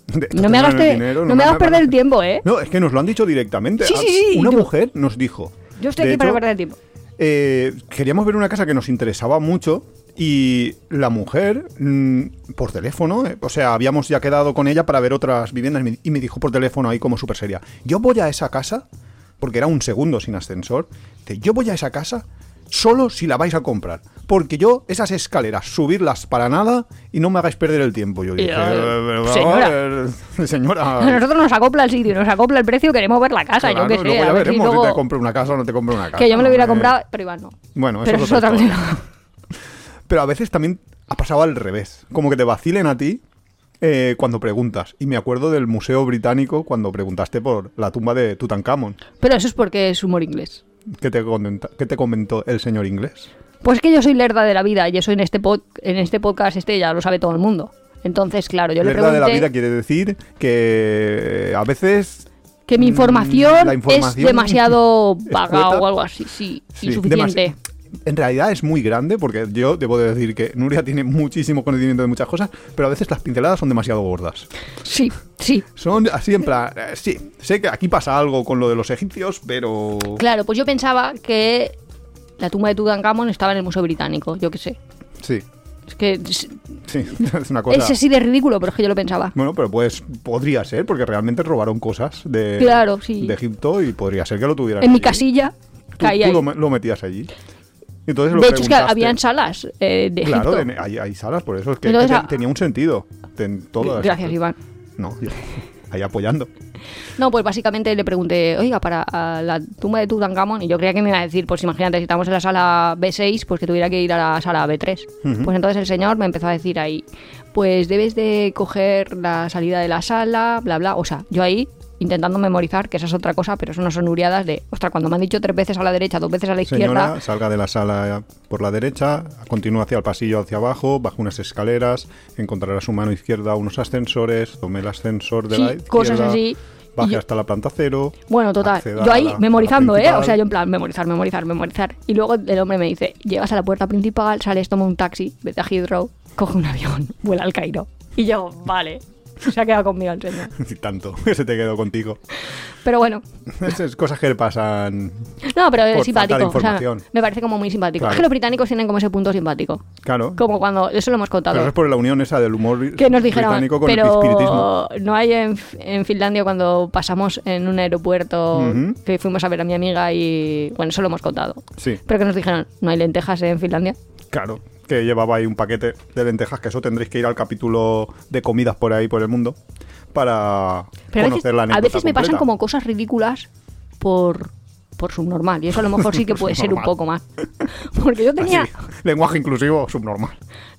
No me hagas, tendrán el te- dinero, no me hagas van a- perder el tiempo, ¿eh? No, es que nos lo han dicho directamente. Sí, Ah, sí, sí, Una tú- mujer nos dijo. Yo estoy de aquí para perder el tiempo. Eh, queríamos ver una casa que nos interesaba mucho y la mujer, mm, por teléfono, eh, o sea, habíamos ya quedado con ella para ver otras viviendas y me- dijo por teléfono ahí como súper seria, yo voy a esa casa, porque era un segundo sin ascensor, dice, yo voy a esa casa solo si la vais a comprar, porque yo esas escaleras, subirlas para nada y no me hagáis perder el tiempo. Yo dije, eh, "Eh, a señora". ver, Señora. A nosotros nos acopla el sitio, nos acopla el precio, queremos ver la casa, claro, yo qué sé. luego a ya ver veremos si, luego- te compro una casa o no te compro una casa. Que yo me lo hubiera Eh, comprado, pero Iván no. Bueno, eso Pero es otra historia. Pero a veces también ha pasado al revés. Como que te vacilen a ti eh, cuando preguntas. Y me acuerdo del Museo Británico cuando preguntaste por la tumba de Tutankamón. Pero eso es porque es humor inglés. ¿Qué te, comenta- qué te comentó el señor inglés? Pues que yo soy lerda de la vida y eso en este, pod- en este podcast este ya lo sabe todo el mundo. Entonces, claro, yo le Lerda de la pregunté vida quiere decir que a veces... que mi mm, información, información es demasiado vaga o algo así, sí, Sí, insuficiente. demasi- En realidad es muy grande porque yo debo de decir que Nuria tiene muchísimo conocimiento de muchas cosas, pero a veces las pinceladas son demasiado gordas. Sí, sí. Son así en plan, eh, sí, sé que aquí pasa algo con lo de los egipcios, pero... Claro, pues yo pensaba que la tumba de Tutankamón estaba en el Museo Británico, yo qué sé. Sí, Es que es, sí, es una cosa... es así de ridículo, pero es que yo lo pensaba. Bueno, pero pues podría ser, porque realmente robaron cosas de, Claro, sí. de Egipto y podría ser que lo tuvieran En mi casilla Tú, caía tú lo metías allí. Entonces lo De hecho, es que habían salas eh, de Claro, Egipto. de- hay, hay salas, por eso es que, Entonces, que a- ten- tenía un sentido. Ten- todo Gracias. Iván. No, yo- ahí apoyando. No, pues básicamente le pregunté, oiga, para la tumba de Tutankamón, y yo creía que me iba a decir, pues imagínate, si estamos en la sala B6, pues que tuviera que ir a la sala B3. Ujú. Pues entonces el señor me empezó a decir ahí, pues debes de coger la salida de la sala, bla, bla. O sea, yo ahí intentando memorizar, que esa es otra cosa, pero eso no son uriadas de, ostras, cuando me han dicho tres veces a la derecha, dos veces a la izquierda, Señora, salga de la sala por la derecha, continúa hacia el pasillo hacia abajo, baja unas escaleras, encontrará su mano izquierda unos ascensores, tome el ascensor de Sí, la izquierda, cosas así. baje hasta la planta cero. Bueno, total. Yo ahí la- memorizando, ¿eh? O sea, yo en plan, memorizar, memorizar, memorizar. Y luego el hombre me dice, llegas a la puerta principal, sales, toma un taxi, vete a Heathrow, coge un avión, vuela al Cairo. Y yo, vale. Se ha quedado conmigo el señor. Y tanto, se te quedó contigo. Pero bueno, Esas cosas que le pasan. no, pero es simpático. o sea, me parece como muy simpático. Claro. Es que los británicos tienen como ese punto simpático. Claro. Como cuando, eso lo hemos contado. Pero eso es por la unión esa del humor que nos dijeron, británico con el espiritismo. pero no hay en, en Finlandia cuando pasamos en un aeropuerto que fuimos a ver a mi amiga y bueno, eso lo hemos contado. Sí, Pero que nos dijeron, no hay lentejas en Finlandia. claro. Que llevaba ahí un paquete de lentejas, que eso tendréis que ir al capítulo de comidas por ahí por el mundo para Pero a conocer veces, la a anécdota veces me pasan como cosas ridículas por, por subnormal. Y eso a lo mejor sí que puede ser un poco más. Porque yo tenía... Así, lenguaje inclusivo subnormal.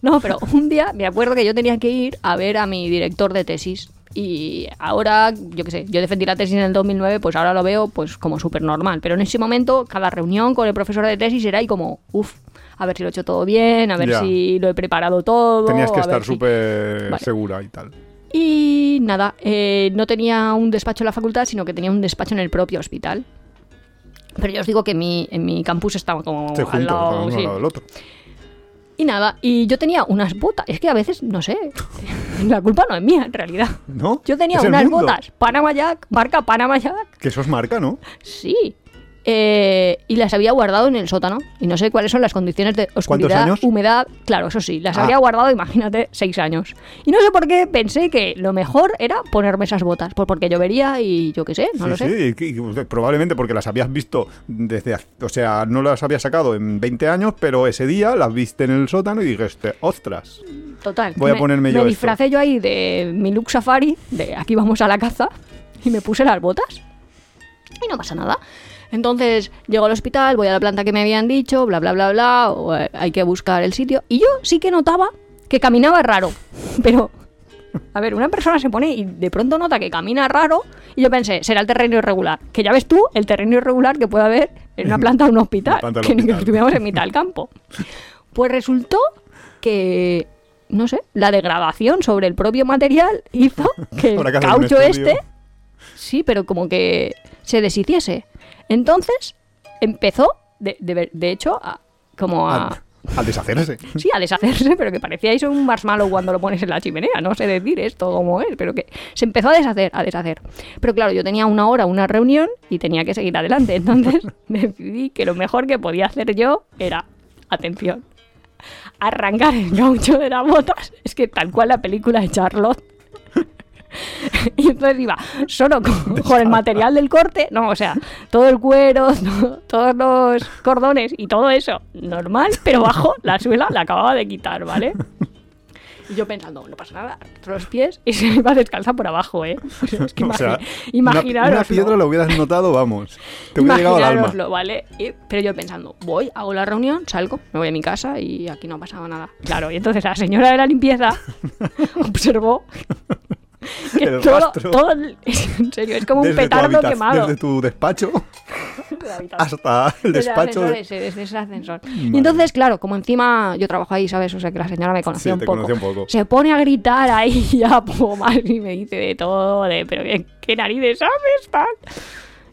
No, pero un día me acuerdo que yo tenía que ir a ver a mi director de tesis. Y ahora, yo qué sé, yo defendí la tesis en el 2009, pues ahora lo veo pues como súper normal. Pero en ese momento, cada reunión con el profesor de tesis era ahí como, uff, a ver si lo he hecho todo bien, a ver Ya. si lo he preparado todo. Tenías que estar si- súper Vale. segura y tal. Y nada, eh, no tenía un despacho en la facultad, sino que tenía un despacho en el propio hospital. Pero yo os digo que mi, en mi campus estaba como Se al juntos, lado, uno al sí. lado del otro. Y nada, y yo tenía unas botas. Es que a veces, no sé, la culpa no es mía en realidad. ¿No? Yo tenía unas botas Panama Jack, marca Panama Jack, Que eso es marca, ¿no? sí. Eh, y las había guardado en el sótano. Y no sé cuáles son las condiciones de oscuridad, años? humedad. Claro, eso sí, las Ah. habría guardado, imagínate, seis años. Y no sé por qué pensé que lo mejor era ponerme esas botas. Pues porque llovería y yo qué sé, no sí, lo sé. sí, y- y probablemente porque las habías visto desde, o sea, no las habías sacado en 20 años, pero ese día las viste en el sótano y dijiste, ostras, Total. Voy a me- ponerme yo Me esto. disfracé yo ahí de mi look safari, de aquí vamos a la caza, y me puse las botas. Y no pasa nada. Entonces llego al hospital, voy a la planta que me habían dicho, bla, bla, bla, bla, o, eh, hay que buscar el sitio. Y yo sí que notaba que caminaba raro. Pero, a ver, una persona se pone y de pronto nota que camina raro. Y yo pensé, será el terreno irregular. Que ya ves tú el terreno irregular que puede haber en una planta de un hospital. Planta que ni que hospital. estuviéramos en mitad del campo. Pues resultó que, no sé, la degradación sobre el propio material hizo que el caucho este, sí, pero como que se deshiciese. Entonces empezó, de, de hecho, a- como a... al, deshacerse. Sí, a deshacerse, pero que parecía eso un marshmallow cuando lo pones en la chimenea. No sé decir esto como es, pero que se empezó a deshacer, a deshacer. Pero claro, yo tenía una hora, una reunión y tenía que seguir adelante. Entonces decidí que lo mejor que podía hacer yo era, atención, arrancar el gaucho de las botas. Es que tal cual la película de Charlotte. Y entonces iba solo con, con el material del corte, no, o sea, todo el cuero, to- todos los cordones y todo eso, normal, pero bajo la suela la acababa de quitar, ¿vale? Y yo pensando, no pasa nada, los pies y se va descalza por abajo, ¿eh? Es que O sea, imagi- una, piedra lo hubieras notado, vamos. Te hubiera llegado al alma. ¿vale? Y- pero yo pensando, voy, hago la reunión, salgo, me voy a mi casa y aquí no ha pasado nada. Claro, y entonces la señora de la limpieza observó que El todo, rastro. todo el- en serio, es como un Desde petardo quemado. Desde tu despacho hasta el Desde el despacho. ascensor de- ese, desde ese ascensor. Y entonces, claro, como encima yo trabajo ahí, ¿sabes? O sea, que la señora me conocía Sí, un te poco. un poco. Se pone a gritar ahí ya poco más y me dice de todo, de, pero qué, qué narices sabes, tal.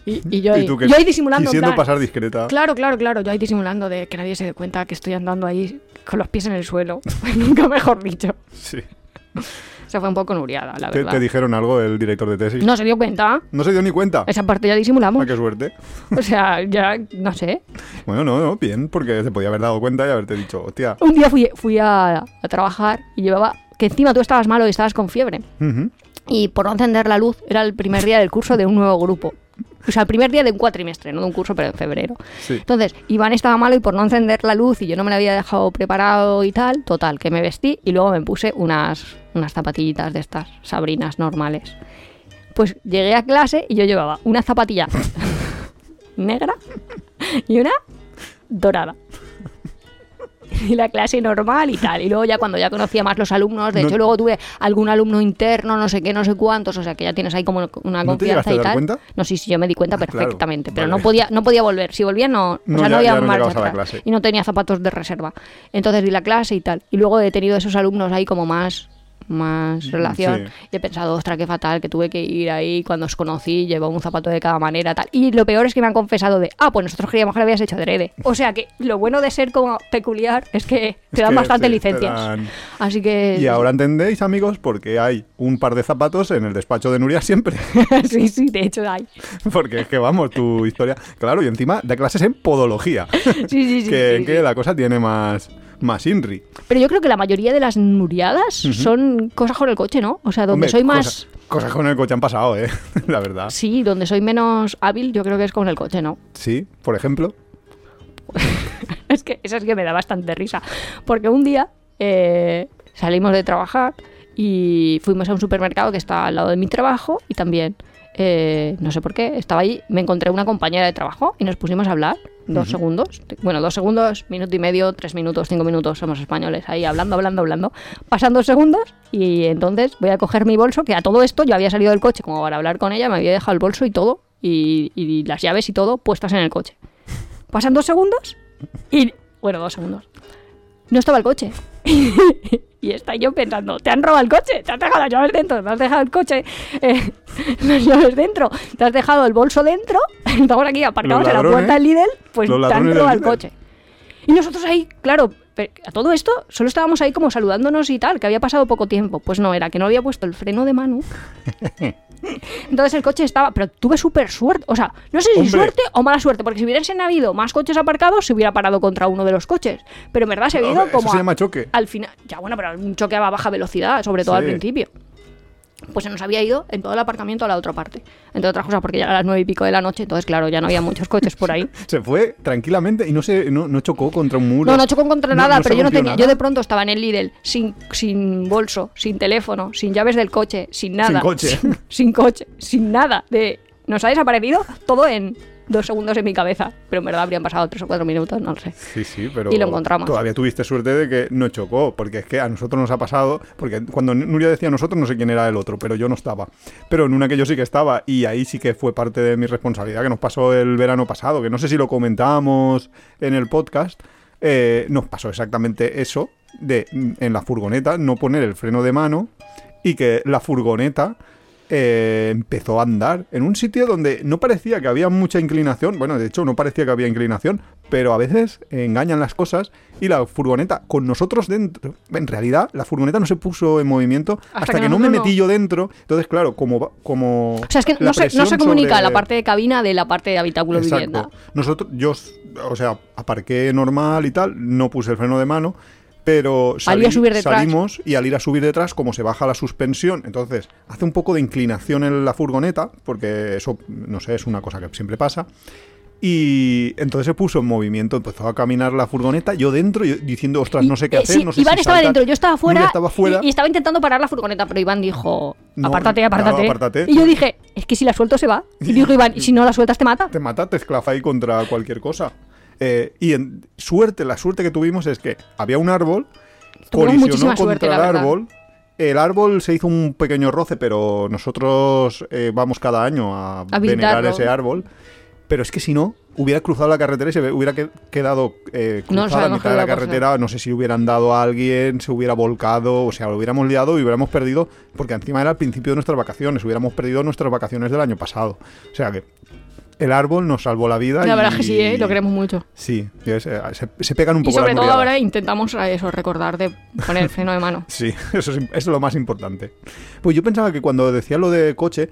Y, y yo, Y ahí, tú que yo ahí disimulando. en quisiendo plan, pasar discreta. Claro, claro, claro. Yo ahí disimulando de que nadie se dé cuenta que estoy andando ahí con los pies en el suelo. Nunca mejor dicho. Sí. Se fue un poco nuriada, la ¿Te, verdad. te dijeron algo el director de tesis? No se dio cuenta. No se dio ni cuenta. Esa parte ya disimulamos. Ah, qué suerte. O sea, ya, no sé. Bueno, no, no, bien, porque se podía haber dado cuenta y haberte dicho, hostia. Un día fui, fui a, a trabajar y llevaba... Que encima tú estabas malo y estabas con fiebre. Y por no encender la luz, era el primer día del curso de un nuevo grupo. O sea, el primer día de un cuatrimestre, no de un curso, pero en febrero. Sí. Entonces, Iván estaba malo y por no encender la luz y yo no me la había dejado preparado y tal, total, que me vestí y luego me puse unas, unas zapatillitas de estas, sabrinas normales. Pues llegué a clase y yo llevaba una zapatilla negra y una dorada. Y la clase normal y tal. Y luego ya cuando ya conocía más los alumnos, de No- hecho luego tuve algún alumno interno, no sé qué, no sé cuántos, o sea que ya tienes ahí como una ¿No te confianza a y dar tal. cuenta? No, sí, sí, yo me di cuenta Ah, claro, perfectamente, pero vale. no podía, no podía volver. Si volvía no, No, o sea, ya- no había marcha a atrás. clase. Y no tenía zapatos de reserva. Entonces di la clase y tal. Y luego he tenido esos alumnos ahí como más más relación sí. y he pensado, ostras, qué fatal, que tuve que ir ahí cuando os conocí, llevaba un zapato de cada manera, tal. Y lo peor es que me han confesado de, ah, pues nosotros creíamos que lo habías hecho adrede. O sea que lo bueno de ser como peculiar es que te dan que bastante sí, licencias. dan- Así que... Y ahora entendéis, amigos, porque hay un par de zapatos en el despacho de Nuria siempre. sí, sí, de hecho hay. Porque es que vamos, tu historia. Claro, y encima da clases en podología. Sí, sí, sí. que, sí, que sí. la cosa tiene más, más INRI. Pero yo creo que la mayoría de las nuriadas son cosas con el coche, ¿no? O sea, donde Hombre, soy más... Cosas, cosas con el coche han pasado, ¿eh? la verdad. Sí, donde soy menos hábil, yo creo que es con el coche, ¿no? Sí, por ejemplo. Es que eso es que me da bastante risa. Porque un día eh, salimos de trabajar y fuimos a un supermercado que está al lado de mi trabajo y también, eh, no sé por qué, estaba allí, me encontré una compañera de trabajo y nos pusimos a hablar dos segundos. Bueno, dos segundos, minuto y medio, tres minutos, cinco minutos, somos españoles, ahí hablando, hablando, hablando. Pasan dos segundos y entonces voy a coger mi bolso, que a todo esto yo había salido del coche como para hablar con ella, me había dejado el bolso y todo, y, y las llaves y todo puestas en el coche. Pasan dos segundos y. Bueno, dos segundos. No estaba el coche. y está yo pensando, te han robado el coche, te has dejado las llaves dentro, te has dejado el coche, eh, las llaves dentro, te has dejado el bolso dentro, estamos aquí aparcados en la puerta del Lidl, pues te han robado el coche. Y nosotros ahí, claro, pe- a todo esto solo estábamos ahí como saludándonos y tal, que había pasado poco tiempo. Pues no, era que no había puesto el freno de mano. Entonces el coche estaba, pero tuve súper suerte, o sea, no sé si Hombre. suerte o mala suerte, porque si hubiesen habido más coches aparcados, se hubiera parado contra uno de los coches. Pero en verdad se había ido Hombre, eso como se a- llama choque. al final, ya bueno, pero un choque a baja velocidad, sobre todo al principio. Pues se nos había ido en todo el aparcamiento a la otra parte. Entre otras cosas, porque ya era las nueve y pico de la noche, entonces claro, ya no había muchos coches por ahí. Se fue tranquilamente y no se no, no chocó contra un muro. No, no chocó contra No- nada, no pero yo no tenía. nada. Yo de pronto estaba en el Lidl sin, sin bolso, sin teléfono, sin llaves del coche, sin nada. coche. Sin, sin coche, sin nada. De, nos ha desaparecido todo en dos segundos en mi cabeza. Pero en verdad habrían pasado tres o cuatro minutos, no lo sé. Sí, sí, pero Y lo encontramos. todavía tuviste suerte de que no chocó, porque es que a nosotros nos ha pasado, porque cuando Nuria decía nosotros no sé quién era el otro, pero yo no estaba. Pero en una que yo sí que estaba y ahí sí que fue parte de mi responsabilidad que nos pasó el verano pasado, que no sé si lo comentábamos en el podcast, eh, nos pasó exactamente eso de mm, en la furgoneta no poner el freno de mano y que la furgoneta eh, empezó a andar en un sitio donde no parecía que había mucha inclinación. Bueno, de hecho, no parecía que había inclinación, pero a veces engañan las cosas y la furgoneta con nosotros dentro. En realidad, la furgoneta no se puso en movimiento hasta, que que, no me no. metí yo dentro. Entonces, claro, como. como O sea, es que no se, no presión se comunica sobre- la parte de cabina de la parte de habitáculo vivienda. Exacto. Nosotros, yo, o sea, aparqué normal y tal, no puse el freno de mano, pero a subir salimos y al ir a subir detrás, como se baja la suspensión, entonces hace un poco de inclinación en la furgoneta, porque eso, no sé, es una cosa que siempre pasa. Y entonces se puso en movimiento, empezó a caminar la furgoneta, yo dentro, yo diciendo, ostras, no sé qué hacer, sí, no sé Iván si estaba saltar". dentro, yo estaba fuera, estaba fuera. Y, y estaba intentando parar la furgoneta, pero Iván dijo, No, apártate, apártate. apártate. Y yo dije, es que si la suelto se va. Y dijo Iván, ¿y si no la sueltas te mata? te mata, te esclafa ahí contra cualquier cosa. Eh, y en suerte, la suerte que tuvimos es que había un árbol, Tuvimos colisionó contra suerte, el árbol. El árbol se hizo un pequeño roce, pero nosotros eh, vamos cada año a, venerar ese árbol. Pero es que si no, hubiera cruzado la carretera y se hubiera que- quedado eh, No cruzada a mitad de la carretera. No sé si hubieran dado a alguien, se hubiera volcado, o sea, lo hubiéramos liado y hubiéramos perdido, porque encima era el principio de nuestras vacaciones, hubiéramos perdido nuestras vacaciones del año pasado. O sea que el árbol nos salvó la vida. La y- verdad es que sí, ¿eh? lo queremos mucho. Sí, es- eh, se, se pegan un Y poco sobre las todo ahora intentamos a eso, recordar de poner el freno de mano. Sí, eso es, eso es lo más importante. Pues yo pensaba que cuando decía lo de coche,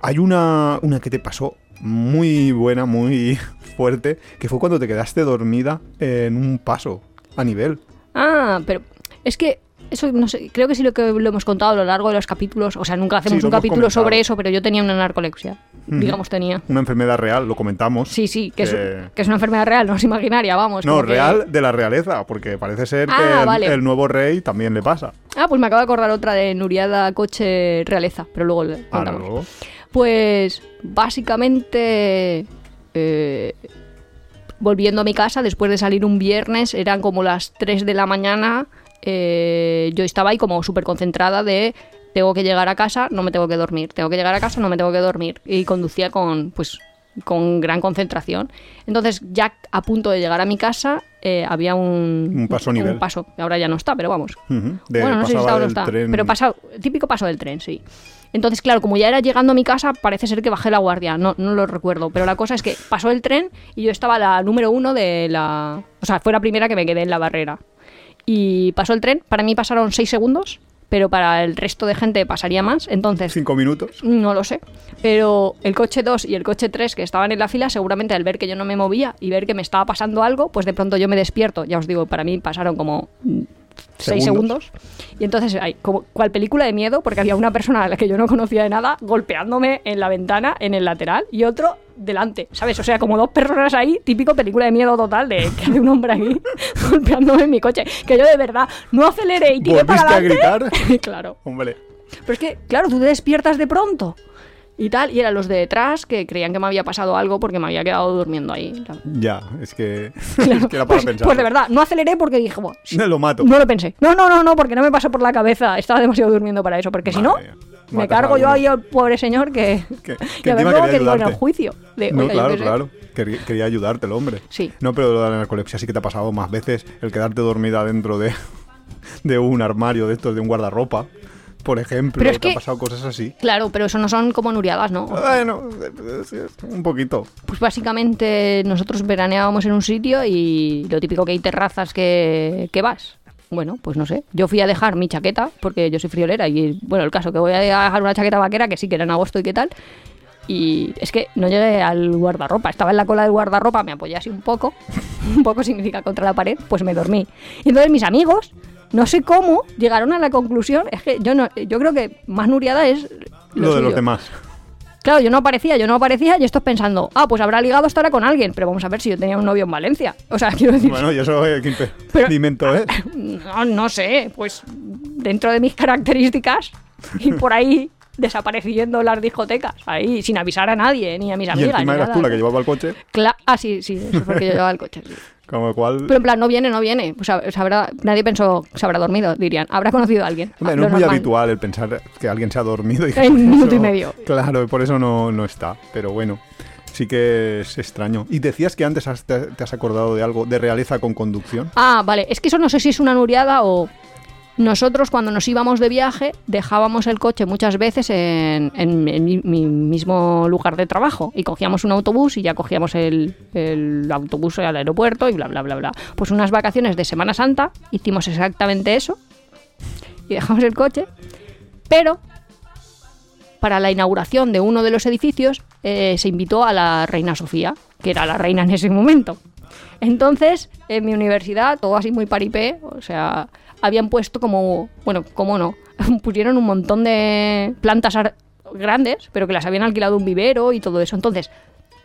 hay una, una que te pasó muy buena, muy fuerte, que fue cuando te quedaste dormida en un paso a nivel. Ah, pero es que eso no sé, creo que sí lo que lo hemos contado a lo largo de los capítulos, o sea, nunca hacemos Sí, un capítulo comentado. sobre eso, pero yo tenía una narcolepsia, digamos tenía. Una enfermedad real, lo comentamos. Sí, sí, que, es, Que- que es una enfermedad real, no es imaginaria, vamos. No, que- real de la realeza, porque parece ser que Ah, el, vale. el nuevo rey también le pasa. Ah, pues me acabo de acordar otra de Nuriada Coche Realeza, pero luego le Ahora contamos. luego. Pues básicamente, eh, volviendo a mi casa, después de salir un viernes, eran como las 3 de la mañana, eh, yo estaba ahí como súper concentrada de tengo que llegar a casa, no me tengo que dormir, tengo que llegar a casa, no me tengo que dormir. Y conducía con, pues, con gran concentración. Entonces, ya a punto de llegar a mi casa, eh, había un, Un paso nivel. Un paso, ahora ya no está, pero vamos, de- bueno, no sé si está o no está. tren- Pero pasa, típico paso del tren, sí. Entonces, claro, como ya era llegando a mi casa, parece ser que bajé la guardia. No, no lo recuerdo. Pero la cosa es que pasó el tren y yo estaba la número uno de la. O sea, fue la primera que me quedé en la barrera. Y pasó el tren. Para mí pasaron seis segundos, pero para el resto de gente pasaría más. Entonces, Cinco minutos. no lo sé. Pero el coche 2 y el coche 3 que estaban en la fila, seguramente al ver que yo no me movía y ver que me estaba pasando algo, pues de pronto yo me despierto. Ya os digo, para mí pasaron como 6 Segundos. Y entonces, hay como cual película de miedo, porque había una persona a la que yo no conocía de nada golpeándome en la ventana, en el lateral, y otro delante, ¿sabes? O sea, como dos personas ahí, típico película de miedo total de que hay un hombre aquí golpeándome en mi coche. Que yo de verdad no aceleré y tiré para ¿Volviste a adelante. claro. Hombre. Pero es que, claro, tú te despiertas de pronto y tal, y eran los de detrás que creían que me había pasado algo porque me había quedado durmiendo ahí. Ya, es que, Claro, es que era para pues, pensar. pues de verdad, no aceleré porque dije, "Buah, Lo mato. no lo pensé. No, no, no, no, porque no me pasó por la cabeza. Estaba demasiado durmiendo para eso. Porque si no, mía. me Matas cargo yo ahí al pobre señor que. Que- que a ver encima luego quería que en el juicio. De, No, "Oiga, yo claro, qué sé". claro. Quería, quería ayudarte el hombre. Sí. No, pero lo de la narcolepsia sí que te ha pasado más veces. El quedarte dormida dentro de, de un armario de estos, de un guardarropa, por ejemplo. Pero es te que- ha pasado cosas así. Claro, pero eso no son como nuriadas, ¿no? Bueno, un poquito. Pues básicamente nosotros veraneábamos en un sitio y lo típico que hay terrazas que, que vas. Bueno, pues no sé. Yo fui a dejar mi chaqueta, porque yo soy friolera, y bueno, el caso que voy a dejar una chaqueta vaquera, que sí que era en agosto y qué tal. Y es que no llegué al guardarropa, estaba en la cola del guardarropa, me apoyé así un poco, un poco significa contra la pared, pues me dormí. Y entonces mis amigos, no sé cómo, llegaron a la conclusión, es que yo no, yo creo que más nuriada es Lo, de suyo. los demás. Claro, yo no aparecía, yo no aparecía y estos pensando, ah, pues habrá ligado estará con alguien, pero vamos a ver si yo tenía un novio en Valencia. O sea, quiero decir, Bueno, y eso es qué Pero- impedimento es. no, no sé, pues dentro de mis características y por ahí desapareciendo las discotecas, ahí sin avisar a nadie, ni a mis Y amigas. encima ni eras nada. tú la que llevaba el coche, Cla- ah, sí, sí, eso es porque yo llevaba el coche. sí. lo cual... Pero en plan, no viene, no viene. O sea, se habrá- nadie pensó, se habrá dormido, dirían. Habrá conocido a alguien. Hombre, no es muy habitual el pensar que alguien se ha dormido. Y que En un minuto y medio. Claro, y por eso no, no está. Pero bueno, sí que es extraño. Y decías que antes has- te, te has acordado de algo, de realeza con conducción. Ah, vale. Es que eso no sé si es una nuriada o. Nosotros, cuando nos íbamos de viaje, dejábamos el coche muchas veces en, mi mismo lugar de trabajo. Y cogíamos un autobús y ya cogíamos el, el autobús al aeropuerto y bla, bla, bla, bla. Pues unas vacaciones de Semana Santa hicimos exactamente eso. Y dejamos el coche. Pero para la inauguración de uno de los edificios eh, se invitó a la reina Sofía, que era la reina en ese momento. Entonces, en mi universidad, todo así muy paripé, o sea, habían puesto como, bueno, cómo no, pusieron un montón de plantas grandes, pero que las habían alquilado un vivero y todo eso. Entonces,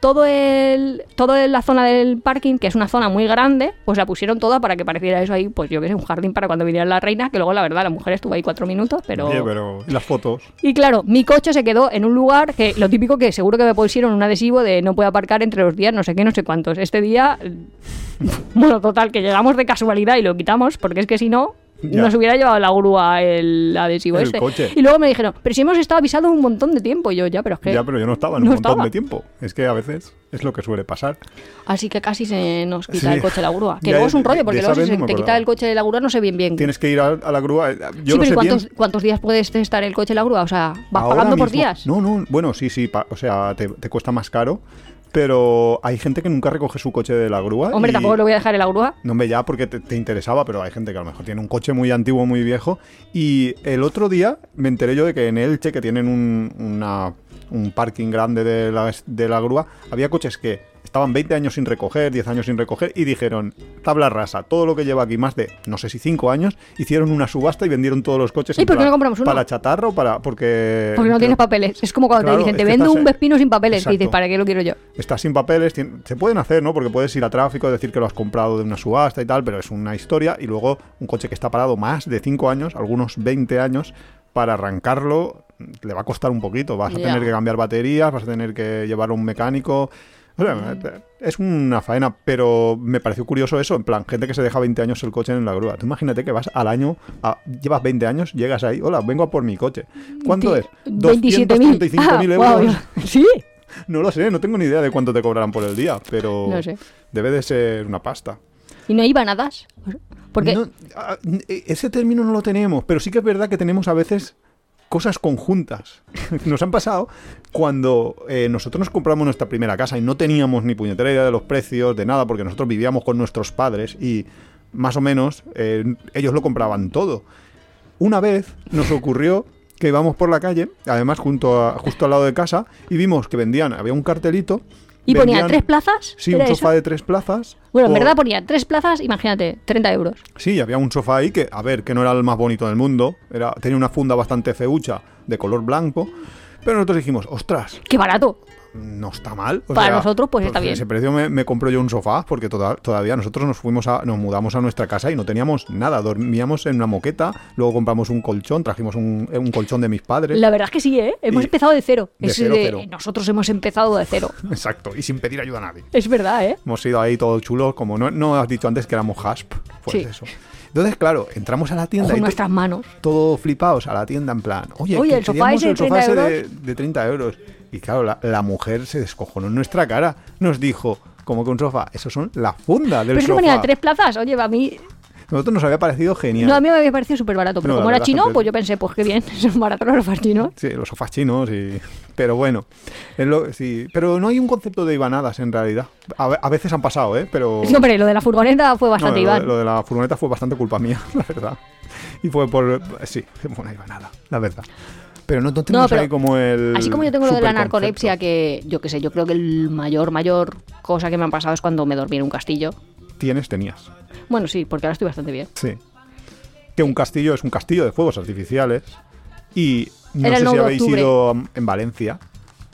todo el, todo el- la zona del parking, que es una zona muy grande, pues la pusieron toda para que pareciera eso ahí, pues yo que sé, un jardín para cuando viniera la reina, que luego la verdad la mujer estuvo ahí cuatro minutos, pero... Oye, pero ¿y las fotos. Y claro, mi coche se quedó en un lugar que lo típico que seguro que me pusieron un adhesivo de no puede aparcar entre los días no sé qué, no sé cuántos. Este día, bueno, total, que llegamos de casualidad y lo quitamos, porque es que si no, Ya. nos hubiera llevado la grúa el adhesivo El este. coche. Y luego me dijeron, pero si hemos estado avisados un montón de tiempo. Y yo, ya, pero es que... Ya, pero yo no estaba en No un montón estaba. de tiempo. Es que a veces es lo que suele pasar. Así que casi se nos quita Sí. el coche de la grúa. Que Ya, luego es un rollo, porque luego si se no te quita el coche de la grúa no sé bien bien. Tienes que ir a, a la grúa. eh, Yo sí, pero ¿y sé cuántos, bien. cuántos días puedes estar el coche de la grúa? O sea, vas Ahora pagando por días. No, no, bueno, sí, sí, pa- o sea, te, te cuesta más caro, pero hay gente que nunca recoge su coche de la grúa. Hombre, y- tampoco lo voy a dejar en la grúa. No me ya porque te, te interesaba, pero hay gente que a lo mejor tiene un coche muy antiguo, muy viejo. Y el otro día me enteré yo de que en Elche, que tienen un, una- un parking grande de la, de la grúa, había coches que estaban 20 años sin recoger, 10 años sin recoger, y dijeron, tabla rasa, todo lo que lleva aquí más de, no sé si 5 años, hicieron una subasta y vendieron todos los coches. ¿Y por qué no compramos uno? Para chatarra o para... Porque, Porque no tienes papeles. Es como cuando Claro, te dicen, te vendo estás un Vespino sin papeles. Y dices. ¿para qué lo quiero yo? Estás sin papeles, se pueden hacer, ¿no? Porque puedes ir a tráfico, decir que lo has comprado de una subasta y tal, pero es una historia. Y luego un coche que está parado más de 5 años, algunos 20 años, para arrancarlo le va a costar un poquito. Vas a tener que cambiar baterías, vas a tener que llevarlo a un mecánico. O sea, es una faena, pero me pareció curioso eso, en plan, gente que se deja 20 años el coche en la grúa. Tú imagínate que vas al año, a- llevas 20 años, llegas ahí, hola, vengo a por mi coche. ¿Cuánto es? 27.000. 235.000 Ah, euros. Sí. No lo sé, no tengo ni idea de cuánto te cobrarán por el día, pero No sé. debe de ser una pasta. Y no iba nada. Porque No, ah, e- ese término no lo tenemos, pero sí que es verdad que tenemos a veces cosas conjuntas. Nos han pasado cuando eh, nosotros nos compramos nuestra primera casa y no teníamos ni puñetera idea de los precios, de nada, porque nosotros vivíamos con nuestros padres y más o menos eh, ellos lo compraban todo. Una vez nos ocurrió que íbamos por la calle, además junto a- justo al lado de casa, y vimos que vendían, había un cartelito. ¿Y ponía tres plazas? Sí, un ¿Era sofá eso? de tres plazas. Bueno, en por- verdad ponía tres plazas, imagínate, 30 euros. Sí, había un sofá ahí que, a ver, que no era el más bonito del mundo. Era, tenía una funda bastante feucha de color blanco. Pero nosotros dijimos, ostras, ¡Qué barato! No está mal. O Para nosotros, pues, está bien. Ese precio me, me compro yo un sofá porque toda- todavía nosotros nos fuimos a, nos mudamos a nuestra casa y no teníamos nada. Dormíamos en una moqueta, luego compramos un colchón, trajimos un, un colchón de mis padres. La verdad es que sí, ¿eh? Hemos Y- empezado de cero. de Es cero, de- cero. Nosotros hemos empezado de cero. Exacto, y sin pedir ayuda a nadie. Es verdad, ¿eh? Hemos ido ahí todos chulos, como no, no has dicho antes que éramos hasp. Pues Sí. eso. Entonces, claro, entramos a la tienda Con nuestras manos. todo flipados a la tienda en plan, oye, Oye, el sofá queríamos ese de el sofá 30 ese de, de 30 euros. Y claro, la, la mujer se descojonó en nuestra cara. Nos dijo, como que un sofá, eso son la funda del Pero sofá. ponía tres plazas. Oye, a mí. Nosotros nos había parecido genial. No, a mí me había parecido súper barato. Pero No, como era chino, pues yo pensé, pues qué bien. Son baratos los sofás chinos. Sí, los sofás chinos y... Pero bueno, es lo- sí. Pero no hay un concepto de ibanadas en realidad. A, ve- a veces han pasado, ¿eh? Pero... Sí, hombre, lo de la furgoneta fue No, bastante lo, de- Iván. lo de la furgoneta fue bastante culpa mía, la verdad. Y fue por... Sí, fue una ibanada, la verdad. Pero no, no tenemos pero ahí como el... Así como yo tengo lo de la narcolepsia, que yo qué sé, yo creo que el mayor, mayor cosa que me ha pasado es cuando me dormí en un castillo. Tienes, tenías. Bueno, sí, porque ahora estoy bastante bien. Sí. Que un castillo es un castillo de fuegos artificiales. Y no Era sé si 9 de habéis octubre. ido en Valencia,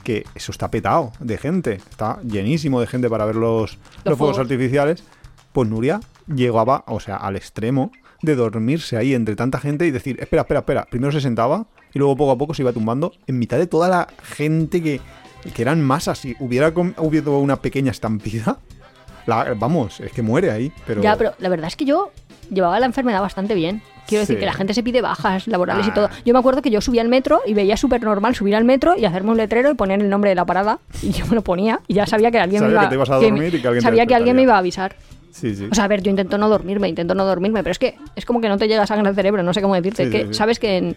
que eso está petado de gente. Está llenísimo de gente para ver los, los, fuegos fuegos. artificiales. Pues Nuria llegaba, o sea, al extremo de dormirse ahí entre tanta gente y decir, espera, espera, espera. Primero se sentaba y luego poco a poco se iba tumbando en mitad de toda la gente que, que eran masas. Si hubiera hubido una pequeña estampida, la- vamos, es que muere ahí. Pero, Ya, pero la verdad es que yo llevaba la enfermedad bastante bien. Quiero decir Sí. que la gente se pide bajas laborales y Ah. todo. Yo me acuerdo que yo subía al metro y veía súper normal subir al metro y hacerme un letrero y poner el nombre de la parada. Y yo me lo ponía y ya sabía que alguien Sabía me iba que te ibas a dormir y que alguien Sabía que alguien me iba a avisar. Sí, sí. O sea, a ver, yo intento no dormirme, intento no dormirme, pero es que es como que no te llega sangre al cerebro, no sé cómo decirte. Sí, que sabes que en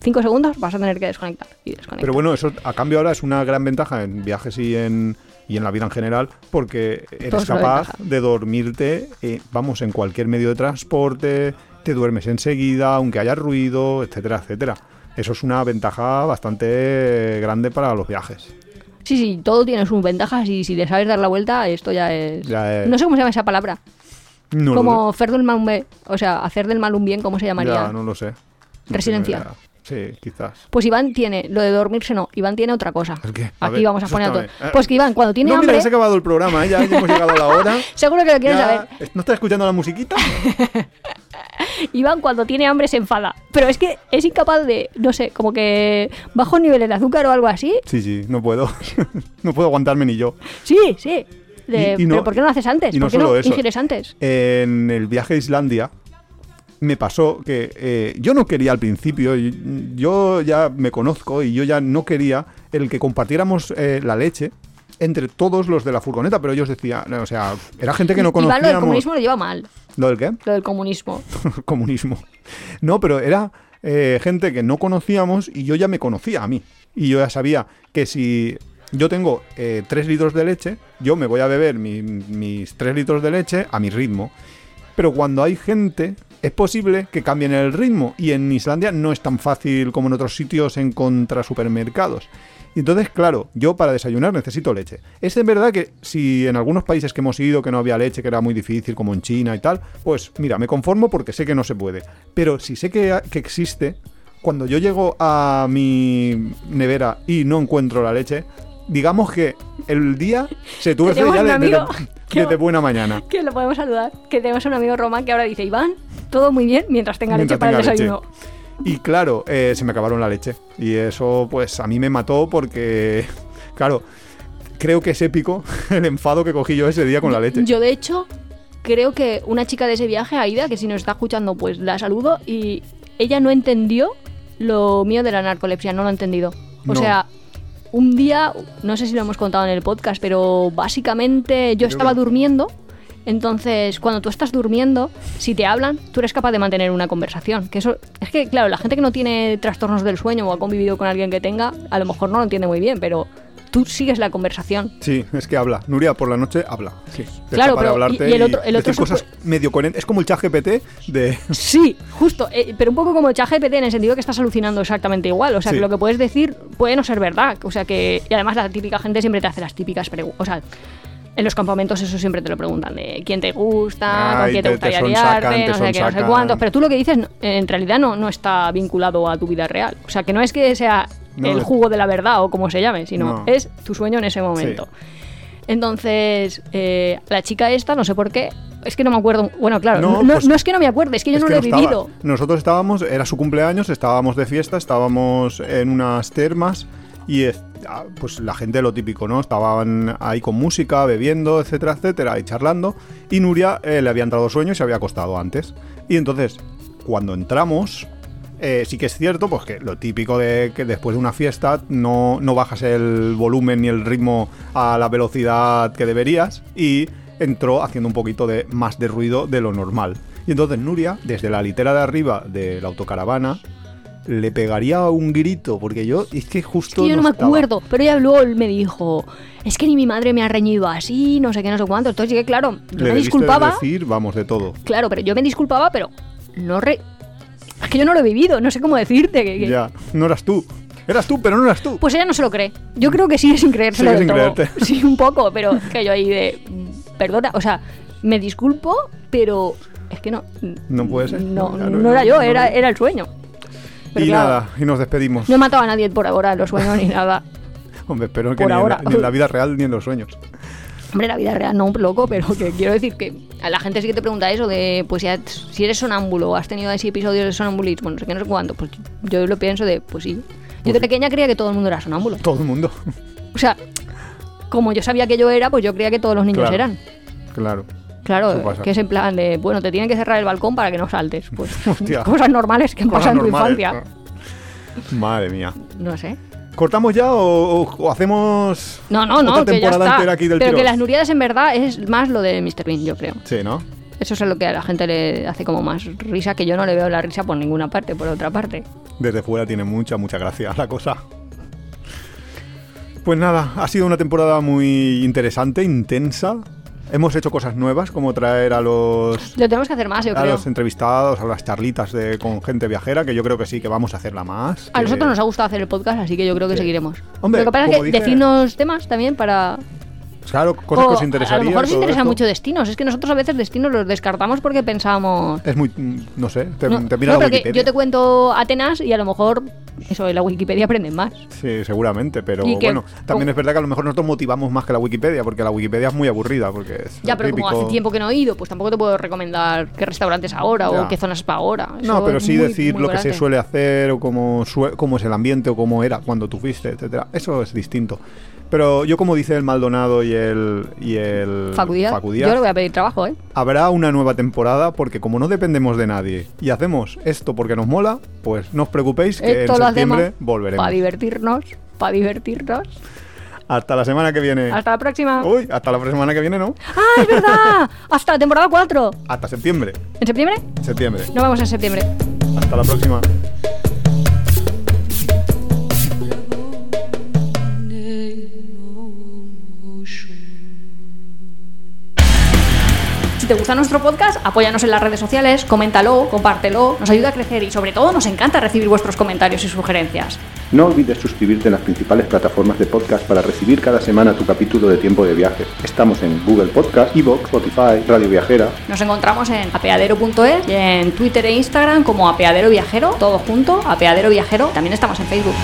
cinco segundos vas a tener que desconectar y desconectar. Pero bueno, eso a cambio ahora es una gran ventaja en viajes y en, y en la vida en general, porque eres capaz de dormirte, eh, vamos, en cualquier medio de transporte, te duermes enseguida, aunque haya ruido, etcétera, etcétera. Eso es una ventaja bastante grande para los viajes. Sí, sí, todo tiene sus ventajas y si le sabes dar la vuelta, esto ya es... Ya es- No sé cómo se llama esa palabra. No como hacer del mal un bien, o sea, hacer del mal un bien, ¿cómo se llamaría? Ya, no lo sé. No Resiliencia. Sí, quizás. Pues Iván tiene, lo de dormirse no, Iván tiene otra cosa. ¿El qué? A Aquí ver, vamos a poner otro. Pues que Iván, cuando tiene no, hambre, mira, se ha acabado el programa, ¿eh? ya, ya hemos llegado a la hora. seguro que lo quieres Ya- saber. ¿No estás escuchando la musiquita? Iván cuando tiene hambre se enfada. Pero es que es incapaz de, no sé, como que bajo niveles de azúcar o algo así. Sí, sí, no puedo. no puedo aguantarme ni yo. Sí, sí. De, Y- y no- pero ¿por qué no lo haces antes? y no ¿Por qué solo no eso. ingieres antes? En el viaje a Islandia me pasó que eh, yo no quería al principio, yo ya me conozco y yo ya no quería el que compartiéramos eh, la leche entre todos los de la furgoneta, pero ellos decían, o sea, era gente que no Iván lo del comunismo lo lleva mal. ¿Lo del qué? Lo del comunismo. comunismo. No, pero era eh, gente que no conocíamos y yo ya me conocía a mí. Y yo ya sabía que si yo tengo eh, 3 litros de leche, yo me voy a beber mi- mis 3 litros de leche a mi ritmo. Pero cuando hay gente, es posible que cambien el ritmo. Y en Islandia no es tan fácil como en otros sitios encontrar supermercados. Y entonces, claro, yo para desayunar necesito leche. Es de verdad que si en algunos países que hemos ido que no había leche, que era muy difícil, como en China y tal, pues mira, me conformo porque sé que no se puede. Pero si sé que, que existe, cuando yo llego a mi nevera y no encuentro la leche, digamos que el día se tuerce ya de- desde, desde buena mañana. Que lo podemos saludar. Que tenemos un amigo Román que ahora dice, Iván, todo muy bien mientras tenga Mientras leche para el leche. desayuno. Y claro, eh, se me acabaron la leche. Y eso, pues, a mí me mató porque, claro, creo que es épico el enfado que cogí yo ese día con la leche. Yo, de hecho, creo que una chica de ese viaje, Aida, que si nos está escuchando, pues la saludo, y ella no entendió lo mío de la narcolepsia, no lo ha entendido. O No. sea, un día, no sé si lo hemos contado en el podcast, pero básicamente yo Creo estaba que durmiendo. Entonces, cuando tú estás durmiendo, si te hablan, tú eres capaz de mantener una conversación. Que eso es que, claro, la gente que no tiene trastornos del sueño o ha convivido con alguien que tenga, a lo mejor no lo entiende muy bien, pero tú sigues la conversación. Sí, es que habla. Nuria por la noche habla. Sí. Claro, de pero- hablarte y- y el otro- el otro decir se cosas medio coherentes. Es como el chat GPT de... Sí, justo, eh, pero un poco como el ChatGPT en el sentido que estás alucinando exactamente igual. O sea, Sí. que lo que puedes decir puede no ser verdad. O sea, que. Y además, la típica gente siempre te hace las típicas preguntas. O sea, en los campamentos eso siempre te lo preguntan: de quién te gusta, con Ay, quién te- gustaría liarte, te no sé qué, no sé cuántos. Pero tú lo que dices en realidad no, no está vinculado a tu vida real. O sea, que no es que sea No, el jugo de la verdad o como se llame, sino No. es tu sueño en ese momento. Entonces, eh, la chica esta, no sé por qué. Es que no me acuerdo. Bueno, claro, No, no, pues- no es que no me acuerde, es que yo Es no que lo he estaba. vivido. Nosotros estábamos, era su cumpleaños, estábamos de fiesta, estábamos en unas termas y es- ah, pues la gente lo típico, ¿no? Estaban ahí con música, bebiendo, etcétera, etcétera, y charlando. Y Nuria eh, le había entrado sueño y se había acostado antes. Y entonces, cuando entramos, eh, sí que es cierto, pues que lo típico de que después de una fiesta no, no bajas el volumen ni el ritmo a la velocidad que deberías y entró haciendo un poquito de más de ruido de lo normal. Y entonces Nuria, desde la litera de arriba de la autocaravana, le pegaría un grito, porque yo, es que justo... Es que yo no, me estaba. acuerdo, pero ella luego me dijo, es que ni mi madre me ha reñido así, no sé qué, no sé cuánto. Entonces, que claro, yo Le me disculpaba, decir, vamos, de todo. claro, pero yo me disculpaba, pero no re... Es que yo no lo he vivido, no sé cómo decirte. Que, que- Ya, no eras tú. Eras tú, pero no eras tú. Pues ella no se lo cree. Yo creo que sigue sin creérselo Sigue sin todo. creerte. Sí, un poco, pero es que yo ahí de... Perdona, o sea, me disculpo, pero es que no... No puede ser. No, Claro, no era yo, no, era, no. era el sueño. Pero y claro, nada, y nos despedimos. No he matado a nadie por ahora en los sueños ni nada. Hombre, espero que ni en, la, ni en la vida real ni en los sueños. Hombre, la vida real no un loco, pero que quiero decir que a la gente sí que te pregunta eso de, pues ya, si eres sonámbulo o has tenido así episodios de sonambulismo, no sé qué, no sé cuánto, pues yo lo pienso de, pues sí. Yo Pues de sí. pequeña creía que todo el mundo era sonámbulo. Todo el mundo. O sea, como yo sabía que yo era, pues yo creía que todos los niños Claro. eran. Claro. Claro, que es en plan de, bueno, te tienen que cerrar el balcón para que no saltes. Pues Hostia. cosas normales que Cosas pasan en tu infancia. ¿no? Madre mía. No sé. ¿Cortamos ya o, hacemos No, no, no, otra que ya temporada está. entera aquí del Pero que las nuriadas en verdad es más lo de Mr. Bean, yo creo. Sí, ¿no? Eso es lo que a la gente le hace como más risa, que yo no le veo la risa por ninguna parte, por otra parte. Desde fuera tiene mucha, mucha gracia la cosa. Pues nada, ha sido una temporada muy interesante, intensa. Hemos hecho cosas nuevas, como traer a los, Lo tenemos que hacer más, yo a creo. los entrevistados, a las charlitas de, con gente viajera, que yo creo que sí, que vamos a hacerla más. A que- nosotros nos ha gustado hacer el podcast, así que yo creo que Sí. seguiremos. Hombre, Lo que pasa es que dije- decidnos temas también para... Claro, cosas O que os a interesarían. lo mejor os esto. mucho destinos. Es que nosotros a veces destinos los descartamos porque pensamos... Es muy. mm, No sé, te, No, te mira no, la Wikipedia. yo te cuento Atenas y a lo mejor eso en la Wikipedia aprenden más. Sí, seguramente, pero Y que- bueno, también es verdad que a lo mejor nosotros motivamos más que la Wikipedia, porque la Wikipedia es muy aburrida, porque es Ya, pero como hace tiempo que no he ido, pues tampoco te puedo recomendar qué restaurantes ahora Ya. o qué zonas para ahora. No, pero sí muy, decir muy lo que se suele hacer o cómo, cómo es el ambiente o cómo era cuando tú fuiste, etcétera. Eso es distinto. Pero yo como dice el Maldonado y el y el Yo le voy a pedir trabajo, ¿eh? habrá una nueva temporada porque como no dependemos de nadie y hacemos esto porque nos mola, pues no os preocupéis que Esto en septiembre volveremos. para divertirnos, para divertirnos. Hasta la semana que viene. Hasta la próxima. Uy, hasta la semana que viene, ¿no? ¡Ah, es verdad! Hasta la temporada 4. Hasta septiembre. ¿En septiembre? Septiembre. Nos vemos en septiembre. Hasta la próxima. Si te gusta nuestro podcast, apóyanos en las redes sociales, coméntalo, compártelo, nos ayuda a crecer y sobre todo nos encanta recibir vuestros comentarios y sugerencias. No olvides suscribirte en las principales plataformas de podcast para recibir cada semana tu capítulo de tiempo de viaje. Estamos en Google Podcast, Evox, Spotify, Radio Viajera. Nos encontramos en apeadero.es y en Twitter e Instagram como Apeadero Viajero, todo junto, Apeadero Viajero. También estamos en Facebook.